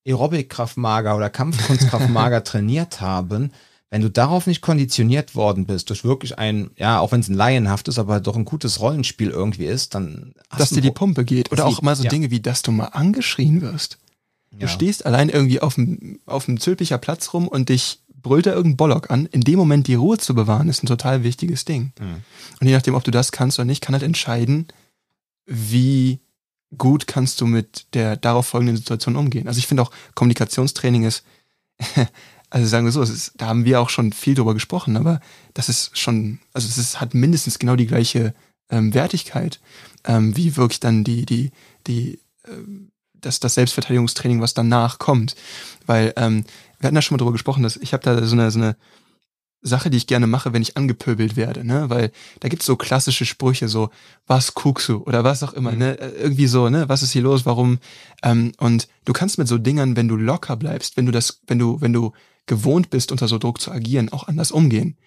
S1: Aerobic-Kraftmager oder Kampfkunstkraftmager trainiert haben. Wenn du darauf nicht konditioniert worden bist, durch wirklich ein, ja, auch wenn es ein laienhaftes, aber doch ein gutes Rollenspiel irgendwie ist, dann hast
S2: dass
S1: du
S2: dir die Pumpe geht. Oder auch mal so
S1: ja.
S2: Dinge wie, dass du mal angeschrien wirst. Du
S1: Ja.
S2: stehst allein irgendwie auf dem, auf dem Zülpicher Platz rum und dich brüllt da irgendein Bollock an. In dem Moment die Ruhe zu bewahren, ist ein total wichtiges Ding.
S1: Mhm.
S2: Und je nachdem, ob du das kannst oder nicht, kann halt entscheiden, wie gut kannst du mit der darauf folgenden Situation umgehen. Also ich finde auch, Kommunikationstraining ist, also sagen wir so, ist, da haben wir auch schon viel drüber gesprochen, aber das ist schon, also es hat mindestens genau die gleiche ähm, Wertigkeit, ähm, wie wirklich dann die, die, die, ähm, das, das Selbstverteidigungstraining, was danach kommt. Weil ähm, wir hatten da schon mal drüber gesprochen, dass ich habe da so eine, so eine Sache, die ich gerne mache, wenn ich angepöbelt werde, ne? Weil da gibt's so klassische Sprüche, so, was guckst du? Oder was auch immer,
S1: Mhm.
S2: ne? Äh, Irgendwie so, ne? Was ist hier los? Warum? Ähm, und du kannst mit so Dingern, wenn du locker bleibst, wenn du das, wenn du, wenn du gewohnt bist, unter so Druck zu agieren, auch anders umgehen.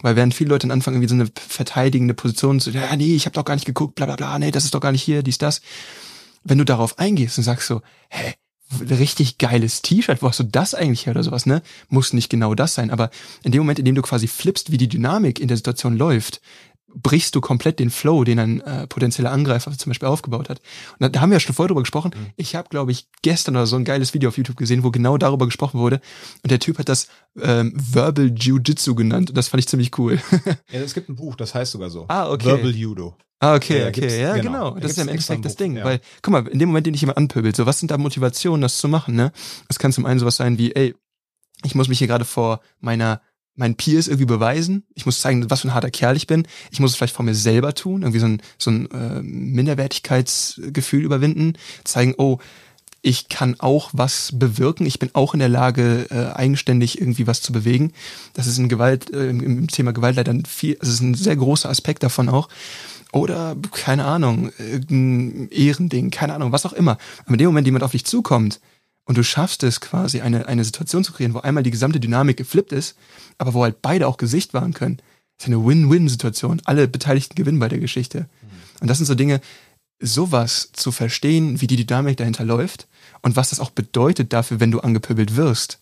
S2: Weil während viele Leute dann anfangen, irgendwie so eine verteidigende Position zu, ja, nee, ich habe doch gar nicht geguckt, bla bla bla, nee, das ist doch gar nicht hier, dies, das. Wenn du darauf eingehst und sagst so, hä, richtig geiles T-Shirt, wo hast du das eigentlich her oder sowas, ne? Muss nicht genau das sein, aber in dem Moment, in dem du quasi flippst, wie die Dynamik in der Situation läuft, brichst du komplett den Flow, den ein äh, potenzieller Angreifer zum Beispiel aufgebaut hat. Und da, da haben wir ja schon vorher drüber gesprochen. Ich habe, glaube ich, gestern oder so ein geiles Video auf YouTube gesehen, wo genau darüber gesprochen wurde. Und der Typ hat das ähm, Verbal Jiu-Jitsu genannt. Und das fand ich ziemlich cool.
S1: Ja, es gibt ein Buch, das heißt sogar so.
S2: Ah, okay.
S1: Verbal Judo.
S2: Ah, okay,
S1: Ja,
S2: okay,
S1: gibt's-
S2: ja,
S1: genau.
S2: genau.
S1: Da
S2: Das ist ja im Endeffekt das Ding,
S1: ja.
S2: weil, guck mal, in dem Moment, den dich jemand anpöbelt, so, was sind da Motivationen, das zu machen, ne? Es kann zum einen sowas sein wie, ey, ich muss mich hier gerade vor meiner, meinen Peers irgendwie beweisen. Ich muss zeigen, was für ein harter Kerl ich bin. Ich muss es vielleicht vor mir selber tun, irgendwie so ein, so ein äh, Minderwertigkeitsgefühl überwinden. Zeigen, oh, ich kann auch was bewirken, ich bin auch in der Lage, äh, eigenständig irgendwie was zu bewegen. Das ist in Gewalt, äh, im, im Thema Gewalt leider ein viel, also es ist ein sehr großer Aspekt davon auch. Oder, keine Ahnung, irgendein Ehrending, keine Ahnung, was auch immer. Aber in dem Moment, jemand auf dich zukommt und du schaffst es quasi, eine, eine Situation zu kreieren, wo einmal die gesamte Dynamik geflippt ist, aber wo halt beide auch Gesicht wahren können, ist eine Win-Win-Situation. Alle Beteiligten gewinnen bei der Geschichte. Und das sind so Dinge, sowas zu verstehen, wie die Dynamik dahinter läuft und was das auch bedeutet dafür, wenn du angepöbelt wirst.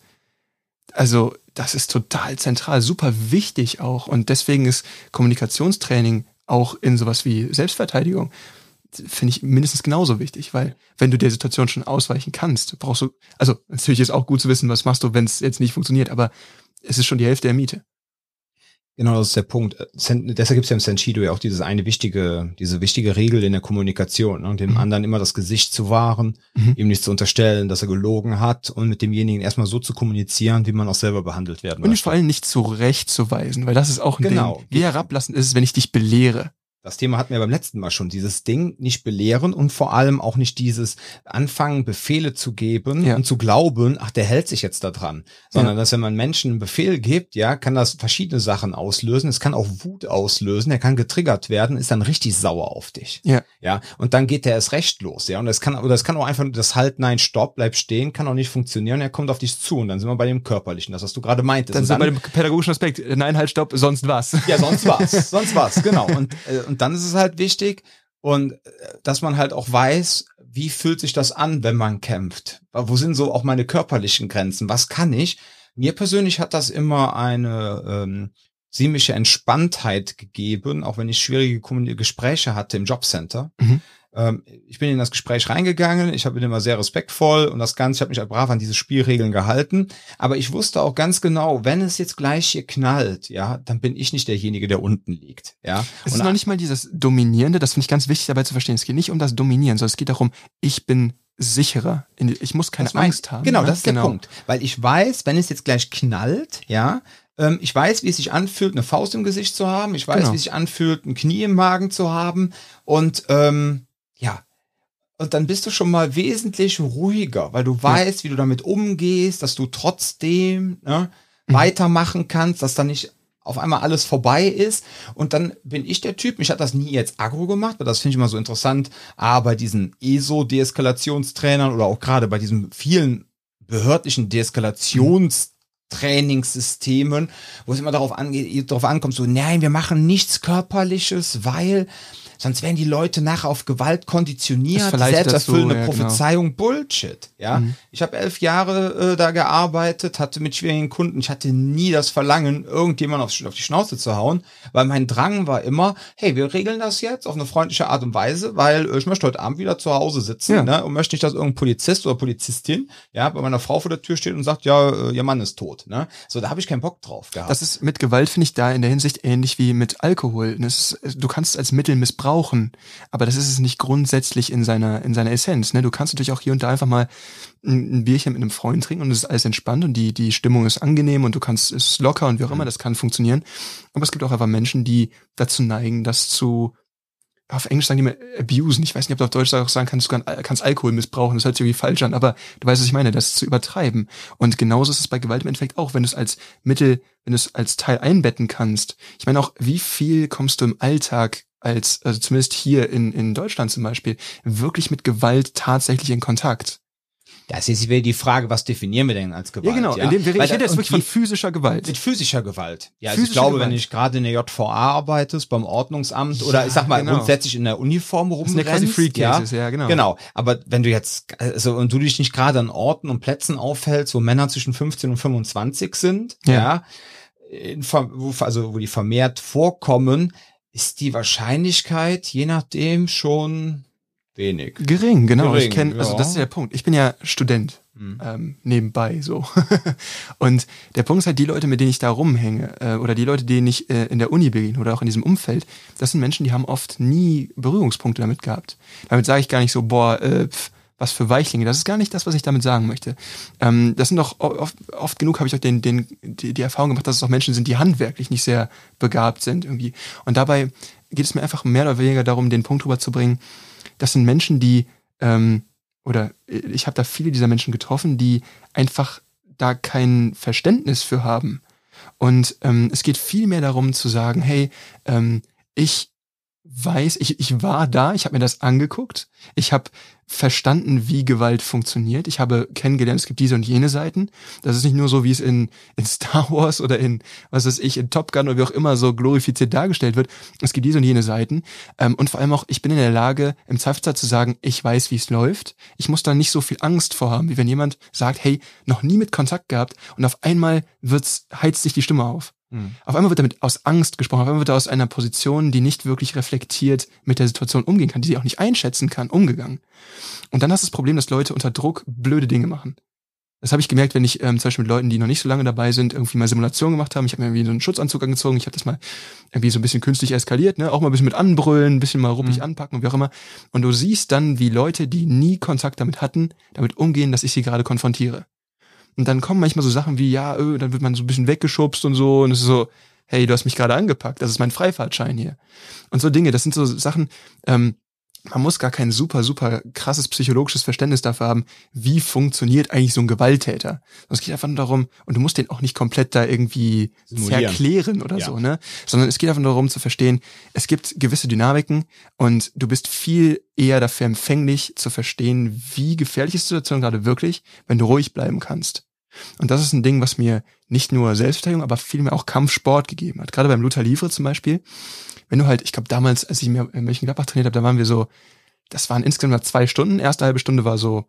S2: Also, das ist total zentral, super wichtig auch. Und deswegen ist Kommunikationstraining auch in sowas wie Selbstverteidigung finde ich mindestens genauso wichtig, weil wenn du der Situation schon ausweichen kannst, brauchst du, also natürlich ist auch gut zu wissen, was machst du, wenn es jetzt nicht funktioniert, aber es ist schon die Hälfte der Miete.
S1: Genau, das ist der Punkt. Deshalb gibt es ja im Senshido ja auch diese eine wichtige, diese wichtige Regel in der Kommunikation, ne? dem mhm. anderen immer das Gesicht zu wahren, mhm. ihm nicht zu unterstellen, dass er gelogen hat und mit demjenigen erstmal so zu kommunizieren, wie man auch selber behandelt werden
S2: Und möchte. vor allem nicht zurechtzuweisen, weil das ist auch ein genau. Ding. Wie herablassend ist es, wenn ich dich belehre?
S1: Das Thema hatten wir beim letzten Mal schon. Dieses Ding nicht belehren und vor allem auch nicht dieses Anfangen, Befehle zu geben ja. und zu glauben, ach, der hält sich jetzt da dran. Sondern, ja. dass wenn man Menschen einen Befehl gibt, ja, kann das verschiedene Sachen auslösen. Es kann auch Wut auslösen. Er kann getriggert werden, ist dann richtig sauer auf dich. Ja. Ja. Und dann geht der erst recht los. Ja. Und das kann, oder es kann auch einfach das Halt, nein, stopp, bleib stehen, kann auch nicht funktionieren. Er kommt auf dich zu und dann sind wir bei dem Körperlichen, das, was du gerade meintest.
S2: Dann sind wir bei dem pädagogischen Aspekt. Nein, halt, stopp, sonst was.
S1: Ja, sonst was. sonst was, genau. Und, äh, und dann ist es halt wichtig und äh, dass man halt auch weiß, wie fühlt sich das an, wenn man kämpft? Wo sind so auch meine körperlichen Grenzen? Was kann ich? Mir persönlich hat das immer eine ähm, ziemliche Entspanntheit gegeben, auch wenn ich schwierige Gespräche hatte im Jobcenter. Mhm. Ähm, ich bin in das Gespräch reingegangen, ich habe bin immer sehr respektvoll und das Ganze, ich habe mich halt brav an diese Spielregeln gehalten, aber ich wusste auch ganz genau, wenn es jetzt gleich hier knallt, ja, dann bin ich nicht derjenige, der unten liegt, ja.
S2: Es und ist noch nicht mal dieses Dominierende, das finde ich ganz wichtig dabei zu verstehen. Es geht nicht um das Dominieren, sondern es geht darum, ich bin sicherer. Ich muss keine Angst haben.
S1: Genau, ne? das ist genau. der Punkt. Weil ich weiß, wenn es jetzt gleich knallt, ja, ähm, ich weiß, wie es sich anfühlt, eine Faust im Gesicht zu haben. Ich weiß, genau. wie es sich anfühlt, ein Knie im Magen zu haben. Und ähm, ja. Und dann bist du schon mal wesentlich ruhiger, weil du weißt, ja. wie du damit umgehst, dass du trotzdem ne, mhm. weitermachen kannst, dass da nicht auf einmal alles vorbei ist. Und dann bin ich der Typ, mich hat das nie jetzt aggro gemacht, weil das finde ich immer so interessant, aber bei diesen ESO-Deeskalationstrainern oder auch gerade bei diesen vielen behördlichen Deeskalationstrainingssystemen, wo es immer darauf, angeht, darauf ankommt, so, nein, wir machen nichts Körperliches, weil Sonst werden die Leute nachher auf Gewalt konditioniert, selbsterfüllende ja, genau. Prophezeiung, genau. Bullshit. Ja, mhm. ich habe elf Jahre äh, da gearbeitet, hatte mit schwierigen Kunden. Ich hatte nie das Verlangen, irgendjemand auf, auf die Schnauze zu hauen, weil mein Drang war immer, hey, wir regeln das jetzt auf eine freundliche Art und Weise, weil äh, ich möchte heute Abend wieder zu Hause sitzen ja. ne, und möchte nicht, dass irgendein Polizist oder Polizistin ja bei meiner Frau vor der Tür steht und sagt, ja, äh, ihr Mann ist tot. Ne? So, da habe ich keinen Bock drauf gehabt.
S2: Das ist mit Gewalt finde ich da in der Hinsicht ähnlich wie mit Alkohol. Ist, du kannst es als Mittel missbrauchen rauchen. Aber das ist es nicht grundsätzlich in seiner, in seiner Essenz. Ne? Du kannst natürlich auch hier und da einfach mal ein, ein Bierchen mit einem Freund trinken und es ist alles entspannt und die, die Stimmung ist angenehm und du kannst, es locker und wie auch immer, das kann funktionieren. Aber es gibt auch einfach Menschen, die dazu neigen, das zu, auf Englisch sagen die mal abusen. Ich weiß nicht, ob du auf Deutsch auch sagen kannst, du kannst Alkohol missbrauchen. Das hört sich irgendwie falsch an, aber du weißt, was ich meine, das zu übertreiben. Und genauso ist es bei Gewalt im Endeffekt auch, wenn du es als Mittel, wenn du es als Teil einbetten kannst. Ich meine auch, wie viel kommst du im Alltag als, also zumindest hier in, in Deutschland zum Beispiel, wirklich mit Gewalt tatsächlich in Kontakt.
S1: Das ist wieder die Frage, was definieren wir denn als Gewalt?
S2: Ja, genau. Ja? Dem, ich rede jetzt wirklich von physischer Gewalt.
S1: Mit physischer Gewalt. Ja, also ich glaube, Gewalt. wenn ich gerade in der JVA arbeitest, beim Ordnungsamt ja, oder ich sag mal genau. grundsätzlich in der Uniform rumrennst. Das sind quasi Free Cases, ja, ja, genau. Genau. Aber wenn du jetzt, also, und du dich nicht gerade an Orten und Plätzen aufhältst, wo Männer zwischen 15 und 25 sind, ja, ja in, also wo die vermehrt vorkommen, ist die Wahrscheinlichkeit je nachdem schon wenig.
S2: Gering, genau. Gering, ich kenne, also das ist der Punkt. Ich bin ja Student. Mhm. Ähm, nebenbei so. und der Punkt ist halt, die Leute, mit denen ich da rumhänge, äh, oder die Leute, denen ich äh, in der Uni begegne oder auch in diesem Umfeld, das sind Menschen, die haben oft nie Berührungspunkte damit gehabt. Damit sage ich gar nicht so, boah, äh, pff, was für Weichlinge. Das ist gar nicht das, was ich damit sagen möchte. Ähm, das sind doch oft, oft genug habe ich auch den, den, die, die Erfahrung gemacht, dass es auch Menschen sind, die handwerklich nicht sehr begabt sind irgendwie. Und dabei geht es mir einfach mehr oder weniger darum, den Punkt rüberzubringen, das sind Menschen, die, ähm, oder ich habe da viele dieser Menschen getroffen, die einfach da kein Verständnis für haben. Und ähm, es geht viel mehr darum zu sagen, hey, ähm, ich weiß, ich, ich war da, ich habe mir das angeguckt, ich habe verstanden, wie Gewalt funktioniert. Ich habe kennengelernt, es gibt diese und jene Seiten. Das ist nicht nur so, wie es in, in Star Wars oder in, was weiß ich, in Top Gun oder wie auch immer so glorifiziert dargestellt wird. Es gibt diese und jene Seiten. Ähm, und vor allem auch, ich bin in der Lage, im Zweifelsfall zu sagen, ich weiß, wie es läuft. Ich muss da nicht so viel Angst vor haben, wie wenn jemand sagt, hey, noch nie mit Kontakt gehabt und auf einmal wird's, heizt sich die Stimme auf. Mhm. Auf einmal wird damit aus Angst gesprochen, auf einmal wird er aus einer Position, die nicht wirklich reflektiert mit der Situation umgehen kann, die sie auch nicht einschätzen kann, umgegangen. Und dann hast du das Problem, dass Leute unter Druck blöde Dinge machen. Das habe ich gemerkt, wenn ich ähm, zum Beispiel mit Leuten, die noch nicht so lange dabei sind, irgendwie mal Simulationen gemacht haben. Ich habe mir irgendwie so einen Schutzanzug angezogen. Ich habe das mal irgendwie so ein bisschen künstlich eskaliert, ne? Auch mal ein bisschen mit anbrüllen, ein bisschen mal ruppig mhm. anpacken und wie auch immer. Und du siehst dann, wie Leute, die nie Kontakt damit hatten, damit umgehen, dass ich sie gerade konfrontiere. Und dann kommen manchmal so Sachen wie, ja, öh, dann wird man so ein bisschen weggeschubst und so. Und es ist so, hey, du hast mich gerade angepackt, das ist mein Freifahrtschein hier. Und so Dinge, das sind so Sachen, ähm, man muss gar kein super, super krasses psychologisches Verständnis dafür haben, wie funktioniert eigentlich so ein Gewalttäter. Es geht einfach nur darum, und du musst den auch nicht komplett da irgendwie verklären oder ja. so, ne? Sondern es geht einfach nur darum zu verstehen, es gibt gewisse Dynamiken und du bist viel eher dafür empfänglich zu verstehen, wie gefährlich ist die Situation gerade wirklich, wenn du ruhig bleiben kannst. Und das ist ein Ding, was mir nicht nur Selbstverteidigung, aber vielmehr auch Kampfsport gegeben hat. Gerade beim Luther Livre zum Beispiel wenn du halt, ich glaube damals, als ich mir in Mönchengladbach trainiert habe, da waren wir so, das waren insgesamt zwei Stunden. Erste halbe Stunde war so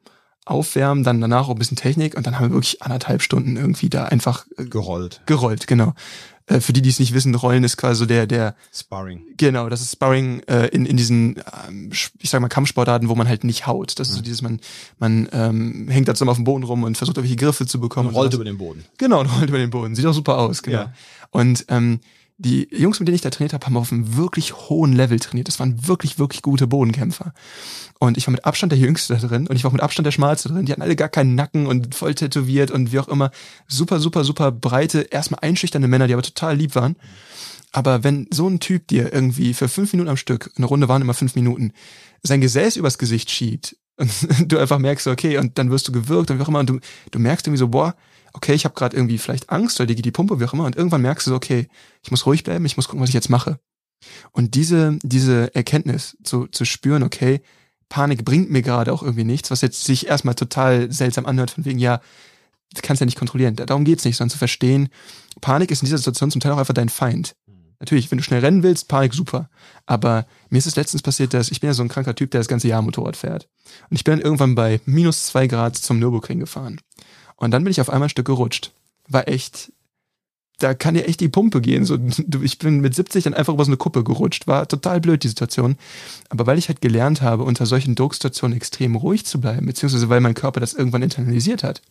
S2: Aufwärmen, dann danach auch ein bisschen Technik und dann haben wir wirklich anderthalb Stunden irgendwie da einfach
S1: äh, gerollt.
S2: Gerollt, genau. Äh, für die, die es nicht wissen, Rollen ist quasi so der, der
S1: Sparring.
S2: Genau, das ist Sparring äh, in, in diesen, ähm, ich sag mal, Kampfsportarten, wo man halt nicht haut. Das ist so mhm. dieses, man, man ähm, hängt da zusammen auf dem Boden rum und versucht irgendwelche Griffe zu bekommen. Und
S1: rollt über den Boden.
S2: Genau, und rollt über den Boden. Sieht auch super aus, genau. Ja. Und ähm, die Jungs, mit denen ich da trainiert habe, haben auf einem wirklich hohen Level trainiert. Das waren wirklich, wirklich gute Bodenkämpfer. Und ich war mit Abstand der Jüngste da drin und ich war mit Abstand der Schmalste drin. Die hatten alle gar keinen Nacken und voll tätowiert und wie auch immer. Super, super, super breite, erstmal einschüchternde Männer, die aber total lieb waren. Aber wenn so ein Typ dir irgendwie für fünf Minuten am Stück, eine Runde waren immer fünf Minuten, sein Gesäß übers Gesicht schiebt und du einfach merkst, okay, und dann wirst du gewürgt und wie auch immer und du, du merkst irgendwie so, boah, okay, ich habe gerade irgendwie vielleicht Angst oder dir geht die Pumpe, wie auch immer, und irgendwann merkst du so, okay, ich muss ruhig bleiben, ich muss gucken, was ich jetzt mache. Und diese, diese Erkenntnis zu, zu spüren, okay, Panik bringt mir gerade auch irgendwie nichts, was jetzt sich erstmal total seltsam anhört, von wegen, ja, du kannst ja nicht kontrollieren. Darum geht's nicht, sondern zu verstehen, Panik ist in dieser Situation zum Teil auch einfach dein Feind. Natürlich, wenn du schnell rennen willst, Panik super. Aber mir ist es letztens passiert, dass ich bin ja so ein kranker Typ, der das ganze Jahr Motorrad fährt. Und ich bin dann irgendwann bei minus zwei Grad zum Nürburgring gefahren. Und dann bin ich auf einmal ein Stück gerutscht. War echt, da kann dir echt die Pumpe gehen. So, ich bin mit 70 dann einfach über so eine Kuppe gerutscht. War total blöd, die Situation. Aber weil ich halt gelernt habe, unter solchen Drucksituationen extrem ruhig zu bleiben, beziehungsweise weil mein Körper das irgendwann internalisiert hat,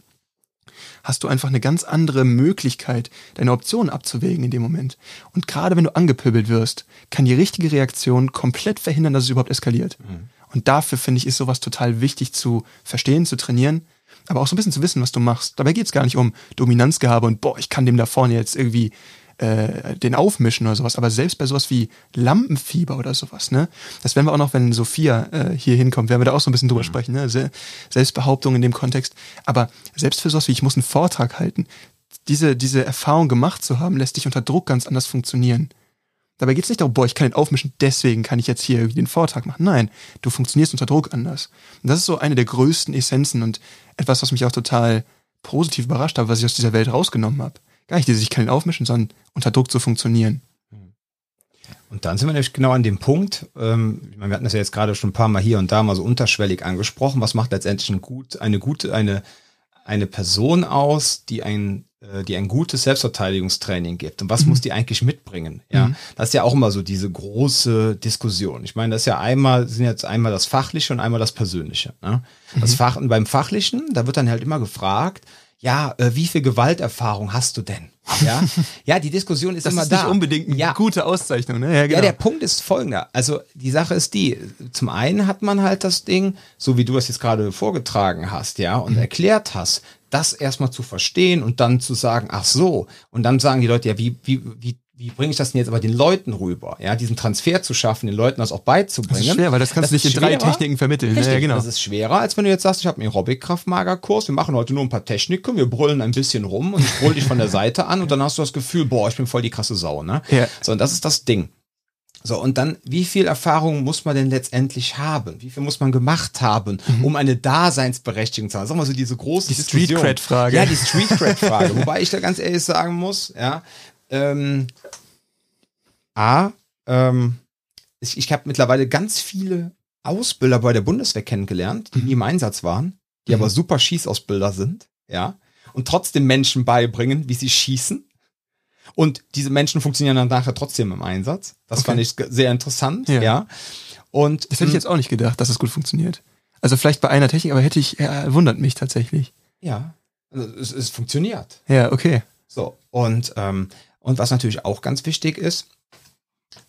S2: hast du einfach eine ganz andere Möglichkeit, deine Optionen abzuwägen in dem Moment. Und gerade wenn du angepöbelt wirst, kann die richtige Reaktion komplett verhindern, dass es überhaupt eskaliert. Mhm. Und dafür finde ich, ist sowas total wichtig zu verstehen, zu trainieren aber auch so ein bisschen zu wissen, was du machst. Dabei geht es gar nicht um Dominanzgehabe und boah, ich kann dem da vorne jetzt irgendwie äh, den aufmischen oder sowas. Aber selbst bei sowas wie Lampenfieber oder sowas, ne? Das werden wir auch noch, wenn Sophia äh, hier hinkommt, werden wir da auch so ein bisschen drüber mhm. sprechen, ne? Se Selbstbehauptung in dem Kontext. Aber selbst für sowas wie, ich muss einen Vortrag halten, diese, diese Erfahrung gemacht zu haben, lässt dich unter Druck ganz anders funktionieren. Dabei geht es nicht darum, boah, ich kann ihn aufmischen, deswegen kann ich jetzt hier irgendwie den Vortrag machen. Nein, du funktionierst unter Druck anders. Und das ist so eine der größten Essenzen und etwas, was mich auch total positiv überrascht hat, was ich aus dieser Welt rausgenommen habe. Gar nicht, dass ich kann ihn aufmischen, sondern unter Druck zu funktionieren.
S1: Und dann sind wir nämlich genau an dem Punkt, ähm, wir hatten das ja jetzt gerade schon ein paar Mal hier und da mal so unterschwellig angesprochen, was macht letztendlich ein gut, eine gute, eine, eine Person aus, die ein die ein gutes Selbstverteidigungstraining gibt. Und was mhm. muss die eigentlich mitbringen? Ja, mhm. das ist ja auch immer so diese große Diskussion. Ich meine, das ist ja einmal, sind jetzt einmal das Fachliche und einmal das Persönliche. Ne? Das mhm. Fach, und beim Fachlichen, da wird dann halt immer gefragt, ja, äh, wie viel Gewalterfahrung hast du denn? Ja, ja, die Diskussion ist
S2: das
S1: immer
S2: ist
S1: da.
S2: Nicht unbedingt eine ja. gute Auszeichnung, ne?
S1: Ja, genau. ja, der Punkt ist folgender. Also die Sache ist die: Zum einen hat man halt das Ding, so wie du es jetzt gerade vorgetragen hast, ja, und mhm. erklärt hast, das erstmal zu verstehen und dann zu sagen, ach so, und dann sagen die Leute, ja, wie, wie, wie, wie bringe ich das denn jetzt aber den Leuten rüber? Ja, diesen Transfer zu schaffen, den Leuten das auch beizubringen. Das ist
S2: schwer, weil das kannst das du nicht in drei Techniken vermitteln.
S1: Richtig, ja, genau. Das ist schwerer, als wenn du jetzt sagst, ich habe einen Aerobic-Kraftmager-Kurs, wir machen heute nur ein paar Techniken, wir brüllen ein bisschen rum und ich brüll dich von der Seite an und dann hast du das Gefühl, boah, ich bin voll die krasse Sau, ne? Ja. So, und das ist das Ding. So, und dann, wie viel Erfahrung muss man denn letztendlich haben? Wie viel muss man gemacht haben, mhm. um eine Daseinsberechtigung zu haben? Sag mal so diese große
S2: Die Street Cred Frage.
S1: Ja, die Street Cred Frage. Wobei ich da ganz ehrlich sagen muss, ja, ähm, A, ähm, ich, ich habe mittlerweile ganz viele Ausbilder bei der Bundeswehr kennengelernt, die nie im Einsatz waren, die mhm. aber super Schießausbilder sind, ja, und trotzdem Menschen beibringen, wie sie schießen Und diese Menschen funktionieren dann nachher trotzdem im Einsatz. Das okay. fand ich sehr interessant, ja. ja.
S2: Und, das hätte ich hm. jetzt auch nicht gedacht, dass es gut funktioniert. Also vielleicht bei einer Technik, aber hätte ich, ja, wundert mich tatsächlich.
S1: Ja, also es, es funktioniert.
S2: Ja, okay.
S1: So, und, ähm, und was natürlich auch ganz wichtig ist,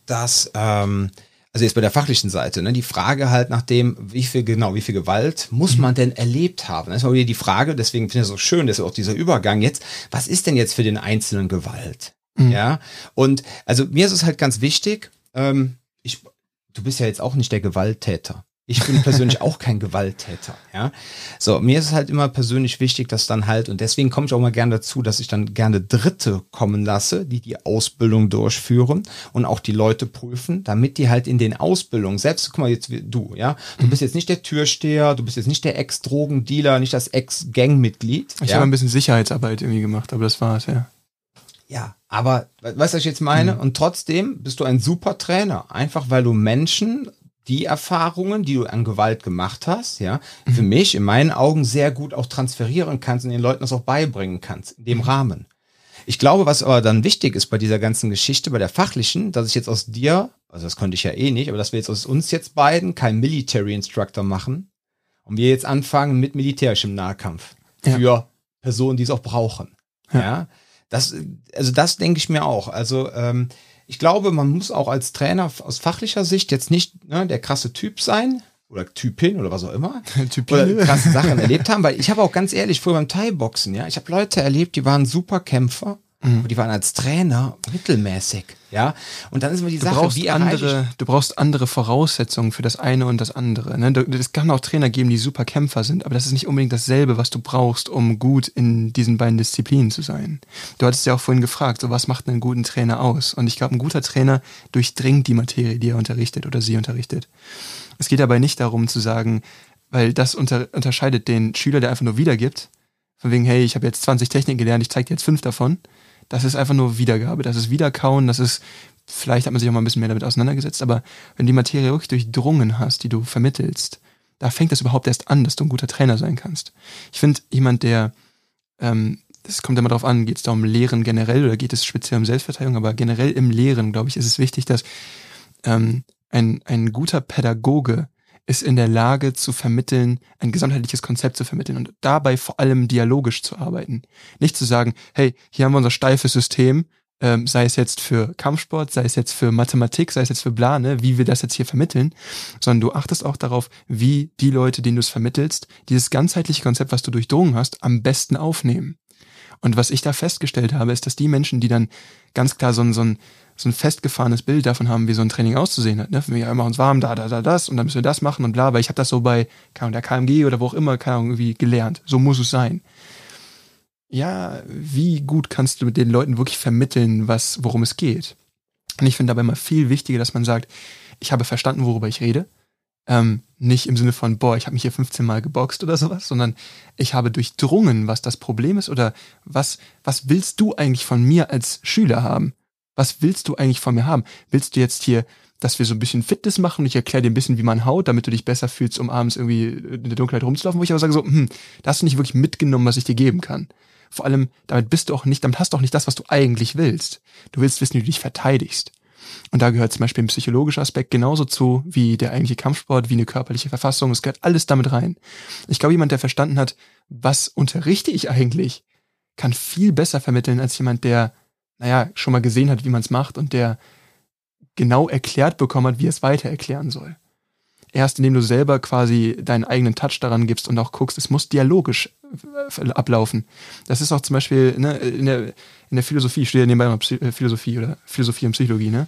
S1: dass, ähm, also jetzt bei der fachlichen Seite, ne, die Frage halt nach dem, wie viel genau, wie viel Gewalt muss mhm. man denn erlebt haben? Das ist mal wieder die Frage, deswegen finde ich es so schön, dass auch dieser Übergang jetzt, was ist denn jetzt für den Einzelnen Gewalt? Mhm. Ja, und also mir ist es halt ganz wichtig, ähm, ich, du bist ja jetzt auch nicht der Gewalttäter. Ich bin persönlich auch kein Gewalttäter, ja. So, mir ist es halt immer persönlich wichtig, dass dann halt, und deswegen komme ich auch mal gerne dazu, dass ich dann gerne Dritte kommen lasse, die die Ausbildung durchführen und auch die Leute prüfen, damit die halt in den Ausbildungen, selbst, guck mal jetzt wie du, ja, du bist jetzt nicht der Türsteher, du bist jetzt nicht der Ex-Drogendealer, nicht das Ex-Gangmitglied.
S2: Ich
S1: ja?
S2: habe ein bisschen Sicherheitsarbeit irgendwie gemacht, aber das war's, ja.
S1: Ja, aber weißt du, was ich jetzt meine? Mhm. Und trotzdem bist du ein super Trainer, einfach weil du Menschen die Erfahrungen, die du an Gewalt gemacht hast, ja, mhm. für mich in meinen Augen sehr gut auch transferieren kannst und den Leuten das auch beibringen kannst, in dem mhm. Rahmen. Ich glaube, was aber dann wichtig ist bei dieser ganzen Geschichte, bei der fachlichen, dass ich jetzt aus dir, also das konnte ich ja eh nicht, aber dass wir jetzt aus uns jetzt beiden kein Military Instructor machen und wir jetzt anfangen mit militärischem Nahkampf für ja. Personen, die es auch brauchen. Ja. ja. Das, also das denke ich mir auch. Also ähm, ich glaube, man muss auch als Trainer aus fachlicher Sicht jetzt nicht ne, der krasse Typ sein oder Typin oder was auch immer Typine. oder krasse Sachen erlebt haben, weil ich habe auch ganz ehrlich früher beim Thai-Boxen, ja, ich habe Leute erlebt, die waren super Kämpfer Mhm. Die waren als Trainer mittelmäßig, ja. Und dann ist immer die du Sache,
S2: wie andere, du brauchst andere Voraussetzungen für das eine und das andere. Ne? Es kann auch Trainer geben, die super Kämpfer sind, aber das ist nicht unbedingt dasselbe, was du brauchst, um gut in diesen beiden Disziplinen zu sein. Du hattest ja auch vorhin gefragt, so was macht einen guten Trainer aus? Und ich glaube, ein guter Trainer durchdringt die Materie, die er unterrichtet oder sie unterrichtet. Es geht dabei nicht darum zu sagen, weil das unter, unterscheidet den Schüler, der einfach nur wiedergibt, von wegen, hey, ich habe jetzt 20 Techniken gelernt, ich zeige dir jetzt fünf davon, das ist einfach nur Wiedergabe, das ist Wiederkauen, das ist, vielleicht hat man sich auch mal ein bisschen mehr damit auseinandergesetzt, aber wenn die Materie wirklich durchdrungen hast, die du vermittelst, da fängt das überhaupt erst an, dass du ein guter Trainer sein kannst. Ich finde, jemand, der, ähm, das kommt immer darauf an, geht es da um Lehren generell oder geht es speziell um Selbstverteidigung, aber generell im Lehren, glaube ich, ist es wichtig, dass ähm, ein, ein guter Pädagoge ist in der Lage zu vermitteln, ein gesamtheitliches Konzept zu vermitteln und dabei vor allem dialogisch zu arbeiten. Nicht zu sagen, hey, hier haben wir unser steifes System, ähm, sei es jetzt für Kampfsport, sei es jetzt für Mathematik, sei es jetzt für Bla, ne, wie wir das jetzt hier vermitteln, sondern du achtest auch darauf, wie die Leute, denen du es vermittelst, dieses ganzheitliche Konzept, was du durchdrungen hast, am besten aufnehmen. Und was ich da festgestellt habe, ist, dass die Menschen, die dann ganz klar so ein, so ein so ein festgefahrenes Bild davon haben, wie so ein Training auszusehen hat. Ne? Wir machen uns warm, da, da, da, das und dann müssen wir das machen und bla, weil ich habe das so bei keine Ahnung, der KMG oder wo auch immer, keine Ahnung, irgendwie gelernt. So muss es sein. Ja, wie gut kannst du mit den Leuten wirklich vermitteln, was, worum es geht? Und ich finde dabei immer viel wichtiger, dass man sagt, ich habe verstanden, worüber ich rede. Ähm, nicht im Sinne von, boah, ich habe mich hier 15 Mal geboxt oder sowas, sondern ich habe durchdrungen, was das Problem ist oder was, was willst du eigentlich von mir als Schüler haben? Was willst du eigentlich von mir haben? Willst du jetzt hier, dass wir so ein bisschen Fitness machen und ich erkläre dir ein bisschen, wie man haut, damit du dich besser fühlst, um abends irgendwie in der Dunkelheit rumzulaufen, wo ich aber sage so, hm, da hast du nicht wirklich mitgenommen, was ich dir geben kann. Vor allem, damit bist du auch nicht, damit hast du auch nicht das, was du eigentlich willst. Du willst wissen, wie du dich verteidigst. Und da gehört zum Beispiel ein psychologischer Aspekt genauso zu, wie der eigentliche Kampfsport, wie eine körperliche Verfassung. Es gehört alles damit rein. Ich glaube, jemand, der verstanden hat, was unterrichte ich eigentlich, kann viel besser vermitteln als jemand, der naja, schon mal gesehen hat, wie man es macht und der genau erklärt bekommen hat, wie es weiter erklären soll. Erst indem du selber quasi deinen eigenen Touch daran gibst und auch guckst, es muss dialogisch äh, ablaufen. Das ist auch zum Beispiel ne, in, der, in der Philosophie, ich studiere nebenbei äh, Philosophie oder Philosophie und Psychologie, ne?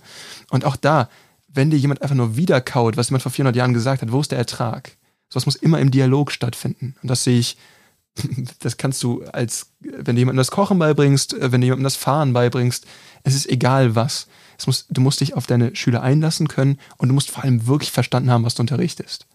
S2: Und auch da, wenn dir jemand einfach nur wiederkaut, was jemand vor 400 Jahren gesagt hat, wo ist der Ertrag? Sowas muss immer im Dialog stattfinden. Und das sehe ich das kannst du als, wenn du jemandem das Kochen beibringst, äh, wenn du jemandem das Fahren beibringst, es ist egal was. Es muss, du musst dich auf deine Schüler einlassen können und du musst vor allem wirklich verstanden haben, was du unterrichtest.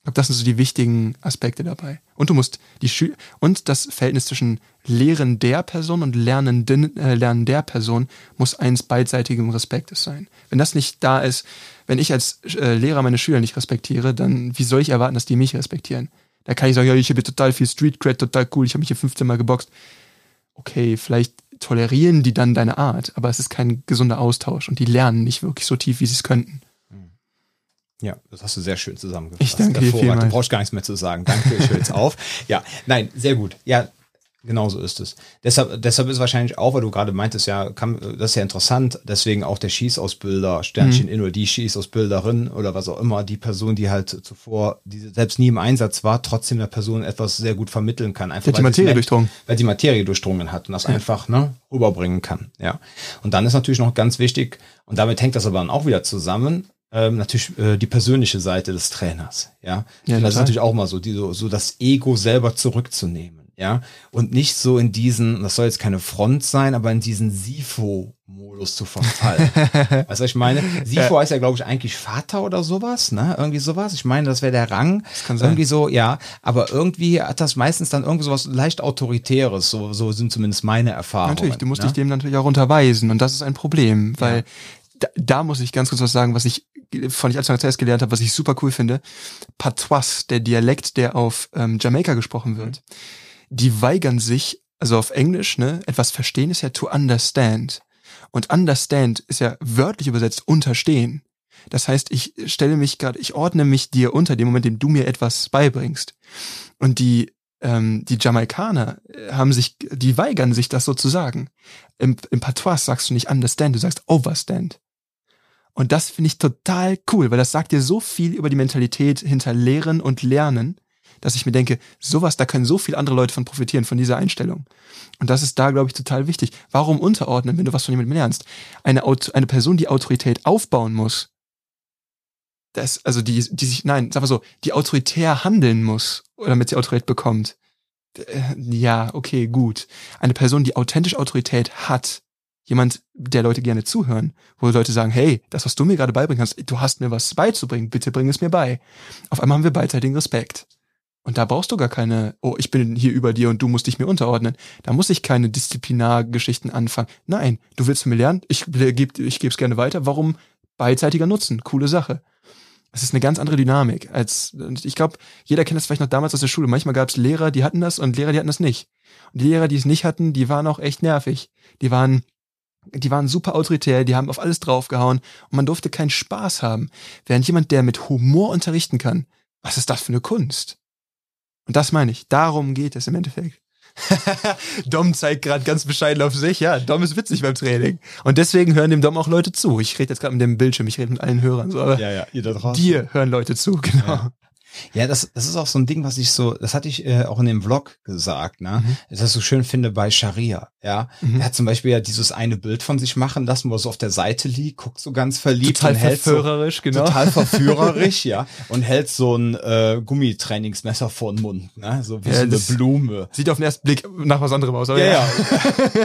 S2: Ich glaube, das sind so die wichtigen Aspekte dabei. Und du musst die Schüler und das Verhältnis zwischen Lehren der Person und Lernenden, äh, Lernen der Person muss eins beidseitigem Respektes sein. Wenn das nicht da ist, wenn ich als äh, Lehrer meine Schüler nicht respektiere, dann wie soll ich erwarten, dass die mich respektieren? Da kann ich sagen, ja, ich habe hier total viel Street Cred, total cool, ich habe mich hier 15 Mal geboxt. Okay, vielleicht tolerieren die dann deine Art, aber es ist kein gesunder Austausch und die lernen nicht wirklich so tief, wie sie es könnten.
S1: Ja, das hast du sehr schön zusammengefasst.
S2: Ich danke dir vielmals.
S1: Du brauchst gar nichts mehr zu sagen. Danke, ich höre jetzt auf. Ja, nein, sehr gut. Ja, genau so ist es. Deshalb, deshalb ist wahrscheinlich auch, weil du gerade meintest, ja, kann, das ist ja interessant, deswegen auch der Schießausbilder, Sternchen mhm. in oder die Schießausbilderin oder was auch immer, die Person, die halt zuvor, die selbst nie im Einsatz war, trotzdem der Person etwas sehr gut vermitteln kann.
S2: Einfach, die Materie durchdrungen.
S1: Weil die Materie durchdrungen hat und das ja. einfach ne, rüberbringen kann. Ja. Und dann ist natürlich noch ganz wichtig, und damit hängt das aber dann auch wieder zusammen, ähm, natürlich äh, die persönliche Seite des Trainers. Ja, ja das ist natürlich auch mal so, die, so, so das Ego selber zurückzunehmen. Ja, und nicht so in diesen, das soll jetzt keine Front sein, aber in diesen Sifo-Modus zu verfallen. weißt du, was ich meine? Sifo ja. heißt ja, glaube ich, eigentlich Vater oder sowas, ne? Irgendwie sowas. Ich meine, das wäre der Rang. Das kann sein. Irgendwie so, ja. Aber irgendwie hat das meistens dann irgendwie sowas leicht Autoritäres. So, so sind zumindest meine Erfahrungen.
S2: Natürlich, du musst ne? dich dem natürlich auch unterweisen. Und das ist ein Problem, weil ja. da, da muss ich ganz kurz was sagen, was ich von ich als zuerst gelernt habe, was ich super cool finde. Patois, der Dialekt, der auf ähm, Jamaika gesprochen wird. Mhm die weigern sich, also auf Englisch, ne, etwas verstehen ist ja to understand. Und understand ist ja wörtlich übersetzt unterstehen. Das heißt, ich stelle mich gerade, ich ordne mich dir unter dem Moment, dem du mir etwas beibringst. Und die ähm, die Jamaikaner äh, haben sich, die weigern sich, das so zu sagen. Im, im Patois sagst du nicht understand, du sagst overstand. Und das finde ich total cool, weil das sagt dir so viel über die Mentalität hinter Lehren und Lernen dass ich mir denke, sowas, da können so viele andere Leute von profitieren, von dieser Einstellung. Und das ist da, glaube ich, total wichtig. Warum unterordnen, wenn du was von jemandem lernst? Eine, eine Person, die Autorität aufbauen muss, das, also die, die sich, nein, sag mal so, die autoritär handeln muss, damit sie Autorität bekommt. Äh, ja, okay, gut. Eine Person, die authentisch Autorität hat, jemand, der Leute gerne zuhören, wo Leute sagen, hey, das, was du mir gerade beibringen kannst, du hast mir was beizubringen, bitte bring es mir bei. Auf einmal haben wir beidseitigen Respekt. Und da brauchst du gar keine, oh, ich bin hier über dir und du musst dich mir unterordnen. Da muss ich keine Disziplinargeschichten anfangen. Nein, du willst von mir lernen, ich gebe ich gebe es gerne weiter. Warum? Beidseitiger Nutzen, coole Sache. Es ist eine ganz andere Dynamik als, ich glaube, jeder kennt das vielleicht noch damals aus der Schule. Manchmal gab es Lehrer, die hatten das und Lehrer, die hatten das nicht. Und die Lehrer, die es nicht hatten, die waren auch echt nervig. Die waren, die waren super autoritär, die haben auf alles draufgehauen und man durfte keinen Spaß haben. Während jemand, der mit Humor unterrichten kann, was ist das für eine Kunst? Und das meine ich. Darum geht es im Endeffekt. Dom zeigt gerade ganz bescheiden auf sich. Ja, Dom ist witzig beim Training. Und deswegen hören dem Dom auch Leute zu. Ich rede jetzt gerade mit dem Bildschirm, ich rede mit allen Hörern. So, aber
S1: ja, ja, ihr da draußen.
S2: Dir hören Leute zu, genau.
S1: Ja. Ja, das, das ist auch so ein Ding, was ich so, das hatte ich äh, auch in dem Vlog gesagt, ne? Mhm. Das ich so schön finde bei Sharia, ja. Mhm. Er hat zum Beispiel ja dieses eine Bild von sich machen lassen, wo er so auf der Seite liegt, guckt so ganz verliebt.
S2: Total verführerisch, so, genau.
S1: Total verführerisch, ja. Und hält so ein äh, Gummitrainingsmesser vor den Mund, ne? So wie ja, so eine Blume.
S2: Sieht auf den ersten Blick nach was anderem aus,
S1: aber ja. Ja,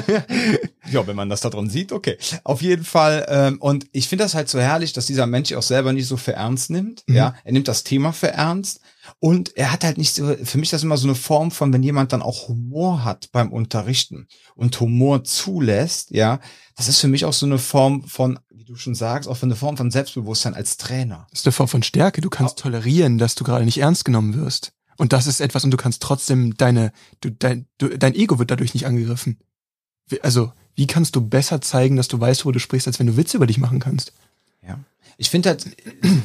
S1: ja. ja wenn man das da drin sieht, okay. Auf jeden Fall, ähm, und ich finde das halt so herrlich, dass dieser Mensch auch selber nicht so für ernst nimmt, mhm. ja. Er nimmt das Thema für ernst. Und er hat halt nicht so, für mich ist das immer so eine Form von, wenn jemand dann auch Humor hat beim Unterrichten und Humor zulässt, ja, das ist für mich auch so eine Form von, wie du schon sagst, auch eine Form von Selbstbewusstsein als Trainer.
S2: Das ist eine Form von Stärke. Du kannst auch. tolerieren, dass du gerade nicht ernst genommen wirst. Und das ist etwas, und du kannst trotzdem deine, du, dein, du, dein Ego wird dadurch nicht angegriffen. Also, wie kannst du besser zeigen, dass du weißt, wo du sprichst, als wenn du Witze über dich machen kannst?
S1: Ja. Ich finde halt,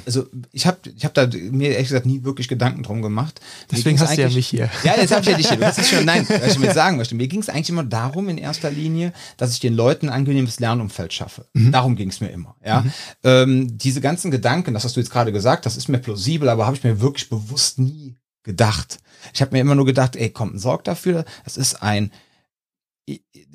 S1: also ich habe ich hab da mir ehrlich gesagt nie wirklich Gedanken drum gemacht.
S2: Deswegen hast du ja mich hier.
S1: Ja, jetzt habe ich ja dich hier. Du hast es schon, nein, was ich mir sagen möchte. Mir ging es eigentlich immer darum in erster Linie, dass ich den Leuten ein angenehmes Lernumfeld schaffe. Mhm. Darum ging es mir immer. Ja, mhm. ähm, diese ganzen Gedanken, das hast du jetzt gerade gesagt, das ist mir plausibel, aber habe ich mir wirklich bewusst nie gedacht. Ich habe mir immer nur gedacht, ey, komm, sorg dafür. Es ist ein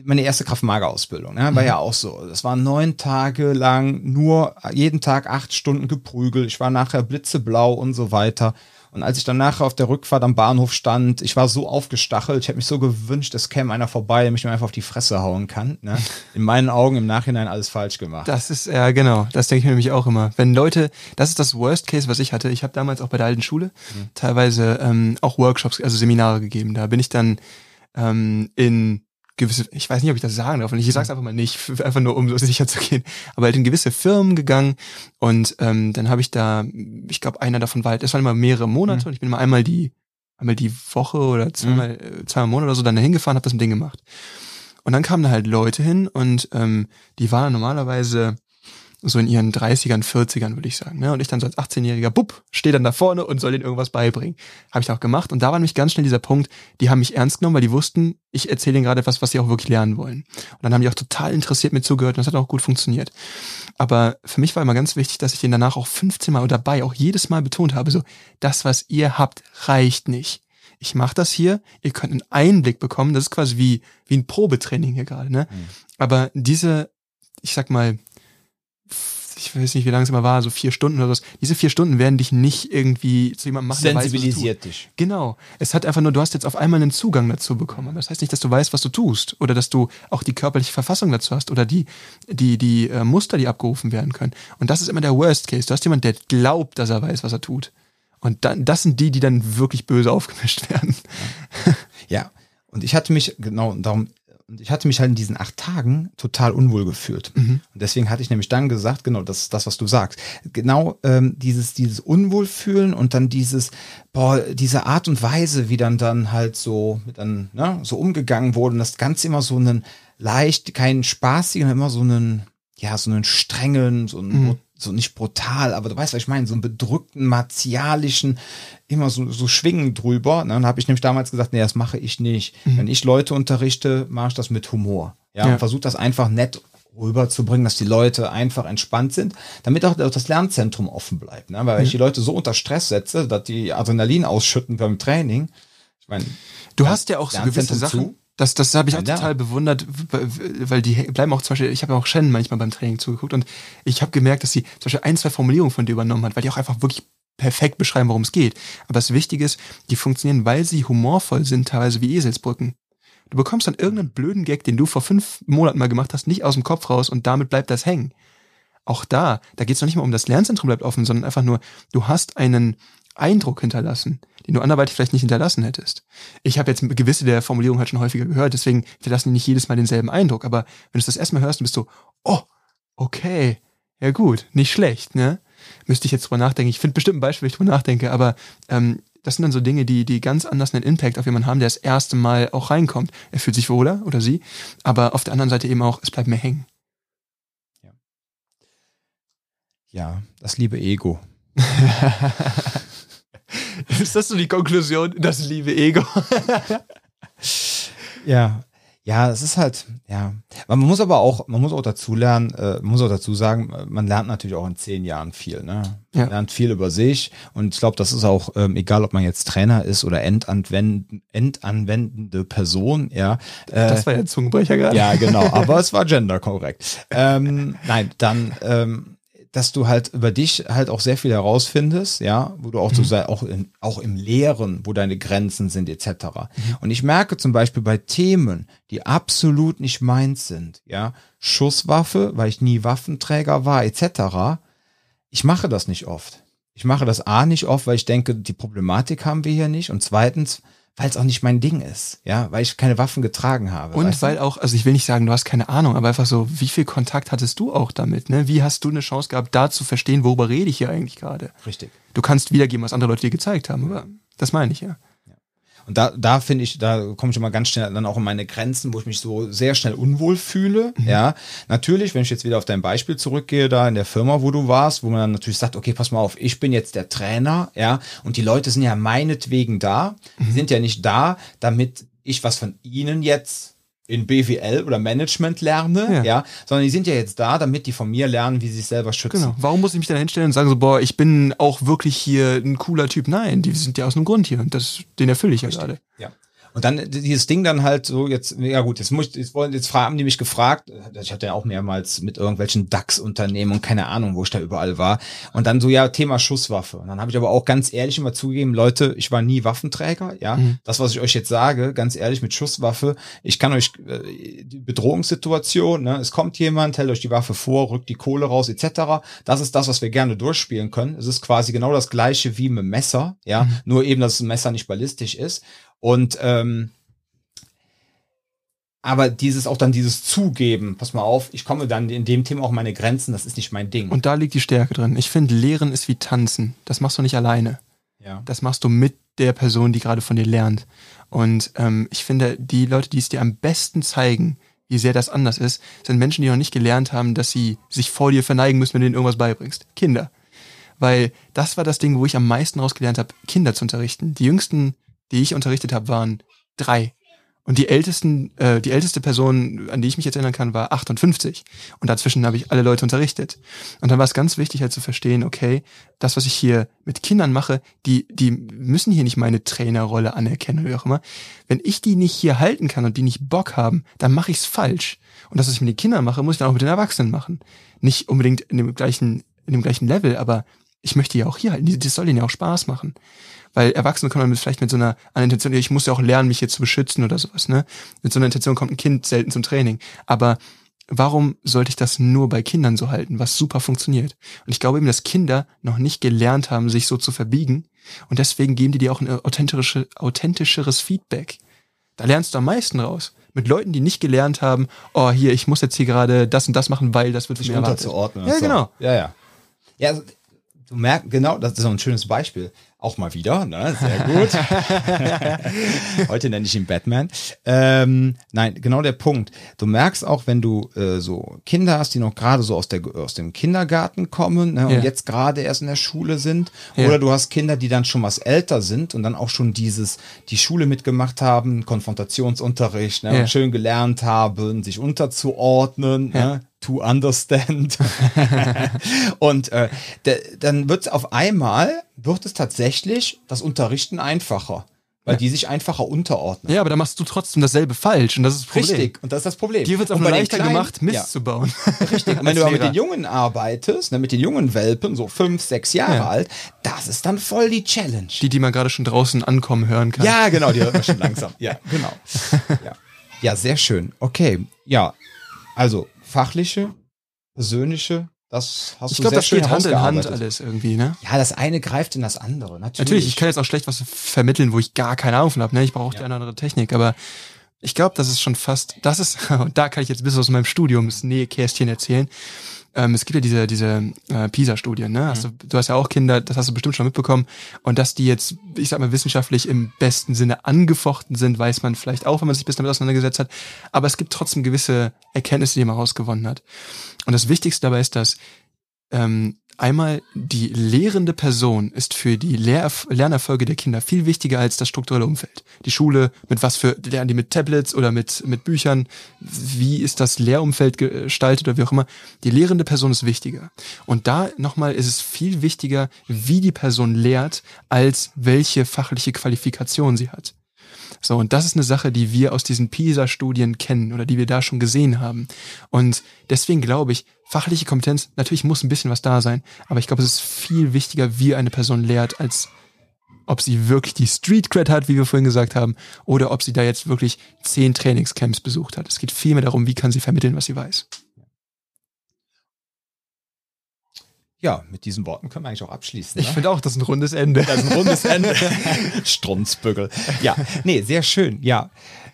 S1: meine erste Kraftmager-Ausbildung, ne, war mhm. ja auch so. Das war neun Tage lang nur jeden Tag acht Stunden geprügelt. Ich war nachher blitzeblau und so weiter. Und als ich dann nachher auf der Rückfahrt am Bahnhof stand, ich war so aufgestachelt, ich hätte mich so gewünscht, es käme einer vorbei, der mich nur einfach auf die Fresse hauen kann. Ne? In meinen Augen im Nachhinein alles falsch gemacht.
S2: Das ist, ja genau, das denke ich mir nämlich auch immer. Wenn Leute, das ist das Worst Case, was ich hatte. Ich habe damals auch bei der alten Schule mhm. teilweise ähm, auch Workshops, also Seminare gegeben. Da bin ich dann ähm, in gewisse, ich weiß nicht, ob ich das sagen darf, und ich sag's einfach mal nicht, einfach nur um so sicher zu gehen, aber halt in gewisse Firmen gegangen und ähm, dann habe ich da, ich glaube, einer davon war halt, es waren immer mehrere Monate mhm. und ich bin immer einmal die, einmal die Woche oder zweimal, mhm. zweimal im Monat oder so dann dahin gefahren, habe das Ding gemacht. Und dann kamen da halt Leute hin und ähm, die waren normalerweise so in ihren 30ern, 40ern, würde ich sagen. Ne? Und ich dann so als 18-jähriger Bub stehe dann da vorne und soll denen irgendwas beibringen. Habe ich auch gemacht. Und da war nämlich ganz schnell dieser Punkt, die haben mich ernst genommen, weil die wussten, ich erzähle ihnen gerade etwas, was sie auch wirklich lernen wollen. Und dann haben die auch total interessiert mir zugehört und das hat auch gut funktioniert. Aber für mich war immer ganz wichtig, dass ich den danach auch 15 Mal dabei auch jedes Mal betont habe, so, das, was ihr habt, reicht nicht ich mache das hier, ihr könnt einen Einblick bekommen, das ist quasi wie, wie ein Probetraining hier gerade, ne? Mhm. Aber diese, ich sag mal, ich weiß nicht, wie lange es immer war, so vier Stunden oder so. Diese vier Stunden werden dich nicht irgendwie zu jemandem machen,
S1: Sensibilisiert weiß, dich.
S2: Genau. Es hat einfach nur, du hast jetzt auf einmal einen Zugang dazu bekommen. Das heißt nicht, dass du weißt, was du tust oder dass du auch die körperliche Verfassung dazu hast oder die, die, die äh, Muster, die abgerufen werden können. Und das ist immer der Worst Case. Du hast jemanden, der glaubt, dass er weiß, was er tut. Und dann, das sind die, die dann wirklich böse aufgemischt werden.
S1: Ja. Und ich hatte mich, genau, darum, ich hatte mich halt in diesen acht Tagen total unwohl gefühlt. Mhm. Und deswegen hatte ich nämlich dann gesagt, genau, das ist das, was du sagst. Genau ähm, dieses, dieses Unwohlfühlen und dann dieses, boah, diese Art und Weise, wie dann dann halt so, dann, ne, so umgegangen wurde und das Ganze immer so einen leicht, keinen spaßigen, immer so einen, ja, so einen strengen, so einen mhm so nicht brutal, aber du weißt, was ich meine, so einen bedrückten, martialischen, immer so, so schwingen drüber. Ne? Dann habe ich nämlich damals gesagt, nee, das mache ich nicht. Mhm. Wenn ich Leute unterrichte, mache ich das mit Humor. Ja, ja. und versuche das einfach nett rüberzubringen, dass die Leute einfach entspannt sind, damit auch das Lernzentrum offen bleibt. Ne? Weil wenn ich die Leute so unter Stress setze, dass die Adrenalin ausschütten beim Training, ich meine,
S2: du hast ja auch so gewisse Sachen. Zu, das, das habe ich auch ja. total bewundert, weil die bleiben auch zum Beispiel, ich habe auch Shannon manchmal beim Training zugeguckt und ich habe gemerkt, dass sie zum Beispiel ein, zwei Formulierungen von dir übernommen hat, weil die auch einfach wirklich perfekt beschreiben, worum es geht. Aber das Wichtige ist, die funktionieren, weil sie humorvoll sind, teilweise wie Eselsbrücken. Du bekommst dann irgendeinen blöden Gag, den du vor fünf Monaten mal gemacht hast, nicht aus dem Kopf raus und damit bleibt das hängen. Auch da, da geht es noch nicht mal um das Lernzentrum bleibt offen, sondern einfach nur, du hast einen, Eindruck hinterlassen, den du anderweitig vielleicht nicht hinterlassen hättest. Ich habe jetzt gewisse der Formulierung halt schon häufiger gehört, deswegen hinterlassen die nicht jedes Mal denselben Eindruck. Aber wenn du das erstmal hörst, dann bist du, oh, okay, ja gut, nicht schlecht, ne? Müsste ich jetzt drüber nachdenken. Ich finde bestimmt ein Beispiel, wenn ich drüber nachdenke, aber ähm, das sind dann so Dinge, die, die ganz anders einen Impact auf jemanden haben, der das erste Mal auch reinkommt. Er fühlt sich wohler oder sie, aber auf der anderen Seite eben auch, es bleibt mehr hängen.
S1: Ja, ja das liebe Ego.
S2: Ist das so die Konklusion? Das liebe Ego.
S1: ja. Ja, es ist halt, ja. Man muss aber auch, man muss auch dazu lernen, äh, muss auch dazu sagen, man lernt natürlich auch in zehn Jahren viel, ne? Man ja. lernt viel über sich und ich glaube, das ist auch, ähm, egal ob man jetzt Trainer ist oder endanwend, endanwendende Person, ja.
S2: Äh, das war ja Zungenbrecher gerade.
S1: Ja, genau, aber es war genderkorrekt. ähm, nein, dann, ähm, dass du halt über dich halt auch sehr viel herausfindest, ja, wo du auch mhm. so auch, in, auch im Lehren, wo deine Grenzen sind, etc. Mhm. Und ich merke zum Beispiel bei Themen, die absolut nicht meins sind, ja, Schusswaffe, weil ich nie Waffenträger war, etc. Ich mache das nicht oft. Ich mache das A nicht oft, weil ich denke, die Problematik haben wir hier nicht. Und zweitens, weil es auch nicht mein Ding ist, ja, weil ich keine Waffen getragen habe.
S2: Und weil du? auch, also ich will nicht sagen, du hast keine Ahnung, aber einfach so, wie viel Kontakt hattest du auch damit, ne? Wie hast du eine Chance gehabt, da zu verstehen, worüber rede ich hier eigentlich gerade?
S1: Richtig.
S2: Du kannst wiedergeben, was andere Leute dir gezeigt haben, aber das meine ich ja.
S1: Und da, da finde ich, da komme ich immer ganz schnell dann auch in meine Grenzen, wo ich mich so sehr schnell unwohl fühle. Mhm. Ja, natürlich, wenn ich jetzt wieder auf dein Beispiel zurückgehe, da in der Firma, wo du warst, wo man dann natürlich sagt, okay, pass mal auf, ich bin jetzt der Trainer, ja, und die Leute sind ja meinetwegen da. Mhm. Die sind ja nicht da, damit ich was von ihnen jetzt in BWL oder Management lerne, ja. ja. sondern die sind ja jetzt da, damit die von mir lernen, wie sie sich selber schützen. Genau.
S2: Warum muss ich mich dann hinstellen und sagen so, boah, ich bin auch wirklich hier ein cooler Typ? Nein, die sind ja aus einem Grund hier und das, den erfülle ich ja gerade.
S1: Ja. Und dann dieses Ding dann halt so jetzt, ja gut, jetzt muss ich, jetzt wollen, jetzt haben die mich gefragt, ich hatte ja auch mehrmals mit irgendwelchen DAX-Unternehmen und keine Ahnung, wo ich da überall war. Und dann so, ja, Thema Schusswaffe. Und dann habe ich aber auch ganz ehrlich immer zugegeben, Leute, ich war nie Waffenträger, ja. Mhm. Das, was ich euch jetzt sage, ganz ehrlich, mit Schusswaffe, ich kann euch äh, die Bedrohungssituation, ne, es kommt jemand, hält euch die Waffe vor, rückt die Kohle raus, etc. Das ist das, was wir gerne durchspielen können. Es ist quasi genau das gleiche wie mit Messer, ja, mhm. nur eben, dass ein Messer nicht ballistisch ist. Und ähm, aber dieses auch dann dieses Zugeben, pass mal auf, ich komme dann in dem Thema auch meine Grenzen, das ist nicht mein Ding.
S2: Und da liegt die Stärke drin. Ich finde, Lehren ist wie Tanzen. Das machst du nicht alleine. Ja. Das machst du mit der Person, die gerade von dir lernt. Und ähm, ich finde, die Leute, die es dir am besten zeigen, wie sehr das anders ist, sind Menschen, die noch nicht gelernt haben, dass sie sich vor dir verneigen müssen, wenn du ihnen irgendwas beibringst. Kinder. Weil das war das Ding, wo ich am meisten rausgelernt habe, Kinder zu unterrichten. Die jüngsten, die ich unterrichtet habe, waren drei. Und die ältesten, äh, die älteste Person, an die ich mich jetzt erinnern kann, war 58. Und dazwischen habe ich alle Leute unterrichtet. Und dann war es ganz wichtig, halt zu verstehen, okay, das, was ich hier mit Kindern mache, die, die müssen hier nicht meine Trainerrolle anerkennen wie auch immer. Wenn ich die nicht hier halten kann und die nicht Bock haben, dann mache ich es falsch. Und das, was ich mit den Kindern mache, muss ich dann auch mit den Erwachsenen machen. Nicht unbedingt in dem gleichen, in dem gleichen Level, aber ich möchte ja auch hier halten. Das soll denen ja auch Spaß machen. Weil Erwachsene kommen mit, vielleicht mit so einer, einer Intention, ich muss ja auch lernen, mich hier zu beschützen oder sowas, ne? Mit so einer Intention kommt ein Kind selten zum Training. Aber warum sollte ich das nur bei Kindern so halten, was super funktioniert? Und ich glaube eben, dass Kinder noch nicht gelernt haben, sich so zu verbiegen. Und deswegen geben die dir auch ein authentische, authentischeres Feedback. Da lernst du am meisten raus. Mit Leuten, die nicht gelernt haben, oh, hier, ich muss jetzt hier gerade das und das machen, weil das wird
S1: sich unterzuordnen.
S2: Ja, genau.
S1: Ja, ja. Ja, also, du merkst, genau, das ist auch ein schönes Beispiel. Auch mal wieder, ne? Sehr gut. Heute nenne ich ihn Batman. Ähm, nein, genau der Punkt. Du merkst auch, wenn du äh, so Kinder hast, die noch gerade so aus, der, aus dem Kindergarten kommen ne, und ja. jetzt gerade erst in der Schule sind, ja. oder du hast Kinder, die dann schon was älter sind und dann auch schon dieses, die Schule mitgemacht haben, Konfrontationsunterricht, ne, ja. und schön gelernt haben, sich unterzuordnen, ne, to understand. und äh, dann wird es auf einmal, wird es tatsächlich das Unterrichten einfacher. Weil ja. die sich einfacher unterordnen.
S2: Ja, aber da machst du trotzdem dasselbe falsch und das ist das
S1: Problem. Richtig, und das ist das Problem.
S2: Dir wird es auch leichter Kleinen, gemacht, Mist ja. zu bauen.
S1: Richtig, und wenn du aber mit den Jungen arbeitest, ne, mit den jungen Welpen, so fünf, sechs Jahre ja. alt, das ist dann voll die Challenge.
S2: Die, die man gerade schon draußen ankommen hören kann.
S1: Ja, genau, die hört man schon langsam. Ja, genau. Ja. ja, sehr schön. Okay, ja, also fachliche, persönliche, das hast
S2: ich
S1: du
S2: glaub, sehr das schön geht Hand in Hand alles irgendwie, ne?
S1: Ja, das eine greift in das andere. Natürlich.
S2: Natürlich, ich kann jetzt auch schlecht was vermitteln, wo ich gar keine Ahnung von habe. Ne? Ich brauche ja. die eine andere Technik, aber ich glaube, das ist schon fast, das ist, und da kann ich jetzt bis aus meinem Studium das Nähkästchen erzählen ähm, es gibt ja diese, diese äh, PISA-Studien, ne? Hast du, mhm. du hast ja auch Kinder, das hast du bestimmt schon mitbekommen. Und dass die jetzt, ich sag mal, wissenschaftlich im besten Sinne angefochten sind, weiß man vielleicht auch, wenn man sich bis damit auseinandergesetzt hat. Aber es gibt trotzdem gewisse Erkenntnisse, die man rausgewonnen hat. Und das Wichtigste dabei ist, dass ähm, Einmal die lehrende Person ist für die Lehrerf Lernerfolge der Kinder viel wichtiger als das strukturelle Umfeld. Die Schule, mit was für, lernen die mit Tablets oder mit, mit Büchern? Wie ist das Lehrumfeld gestaltet oder wie auch immer? Die lehrende Person ist wichtiger. Und da nochmal ist es viel wichtiger, wie die Person lehrt, als welche fachliche Qualifikation sie hat. So, und das ist eine Sache, die wir aus diesen PISA-Studien kennen oder die wir da schon gesehen haben. Und deswegen glaube ich, fachliche Kompetenz, natürlich muss ein bisschen was da sein, aber ich glaube, es ist viel wichtiger, wie eine Person lehrt, als ob sie wirklich die Street Cred hat, wie wir vorhin gesagt haben, oder ob sie da jetzt wirklich zehn Trainingscamps besucht hat. Es geht viel mehr darum, wie kann sie vermitteln, was sie weiß.
S1: Ja, mit diesen Worten können wir eigentlich auch abschließen.
S2: Ich ne? finde auch, das ist ein rundes Ende.
S1: Das ist ein rundes Ende. Strunzbügel. Ja, nee, sehr schön. Ja.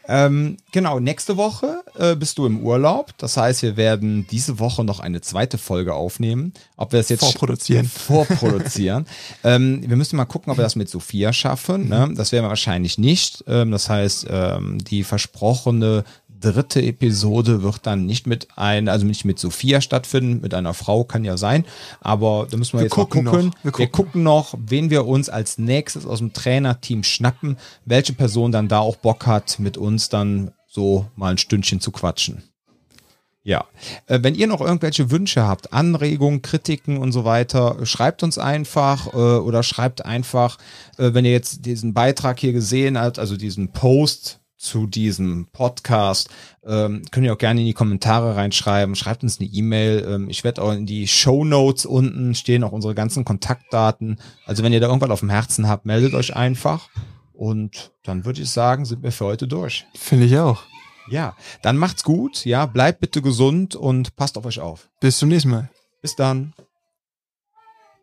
S1: Ähm, genau, nächste Woche äh, bist du im Urlaub. Das heißt, wir werden diese Woche noch eine zweite Folge aufnehmen. Ob wir das jetzt
S2: vorproduzieren.
S1: Vorproduzieren. ähm, wir müssen mal gucken, ob wir das mit Sophia schaffen. Ne? Das werden wir wahrscheinlich nicht. Ähm, das heißt, ähm, die versprochene dritte Episode wird dann nicht mit ein, also nicht mit Sophia stattfinden, mit einer Frau kann ja sein, aber da müssen wir, wir jetzt gucken mal gucken. Wir, gucken. wir gucken noch, wen wir uns als nächstes aus dem Trainerteam schnappen, welche Person dann da auch Bock hat, mit uns dann so mal ein Stündchen zu quatschen. Ja, äh, wenn ihr noch irgendwelche Wünsche habt, Anregungen, Kritiken und so weiter, schreibt uns einfach äh, oder schreibt einfach, äh, wenn ihr jetzt diesen Beitrag hier gesehen habt, also diesen Post zu diesem Podcast. Ähm, könnt ihr auch gerne in die Kommentare reinschreiben. Schreibt uns eine E-Mail. Ähm, ich werde auch in die Show Notes unten stehen auch unsere ganzen Kontaktdaten. Also wenn ihr da irgendwas auf dem Herzen habt, meldet euch einfach. Und dann würde ich sagen, sind wir für heute durch.
S2: Finde ich auch.
S1: Ja, dann macht's gut. Ja, bleibt bitte gesund und passt auf euch auf.
S2: Bis zum nächsten Mal.
S1: Bis dann.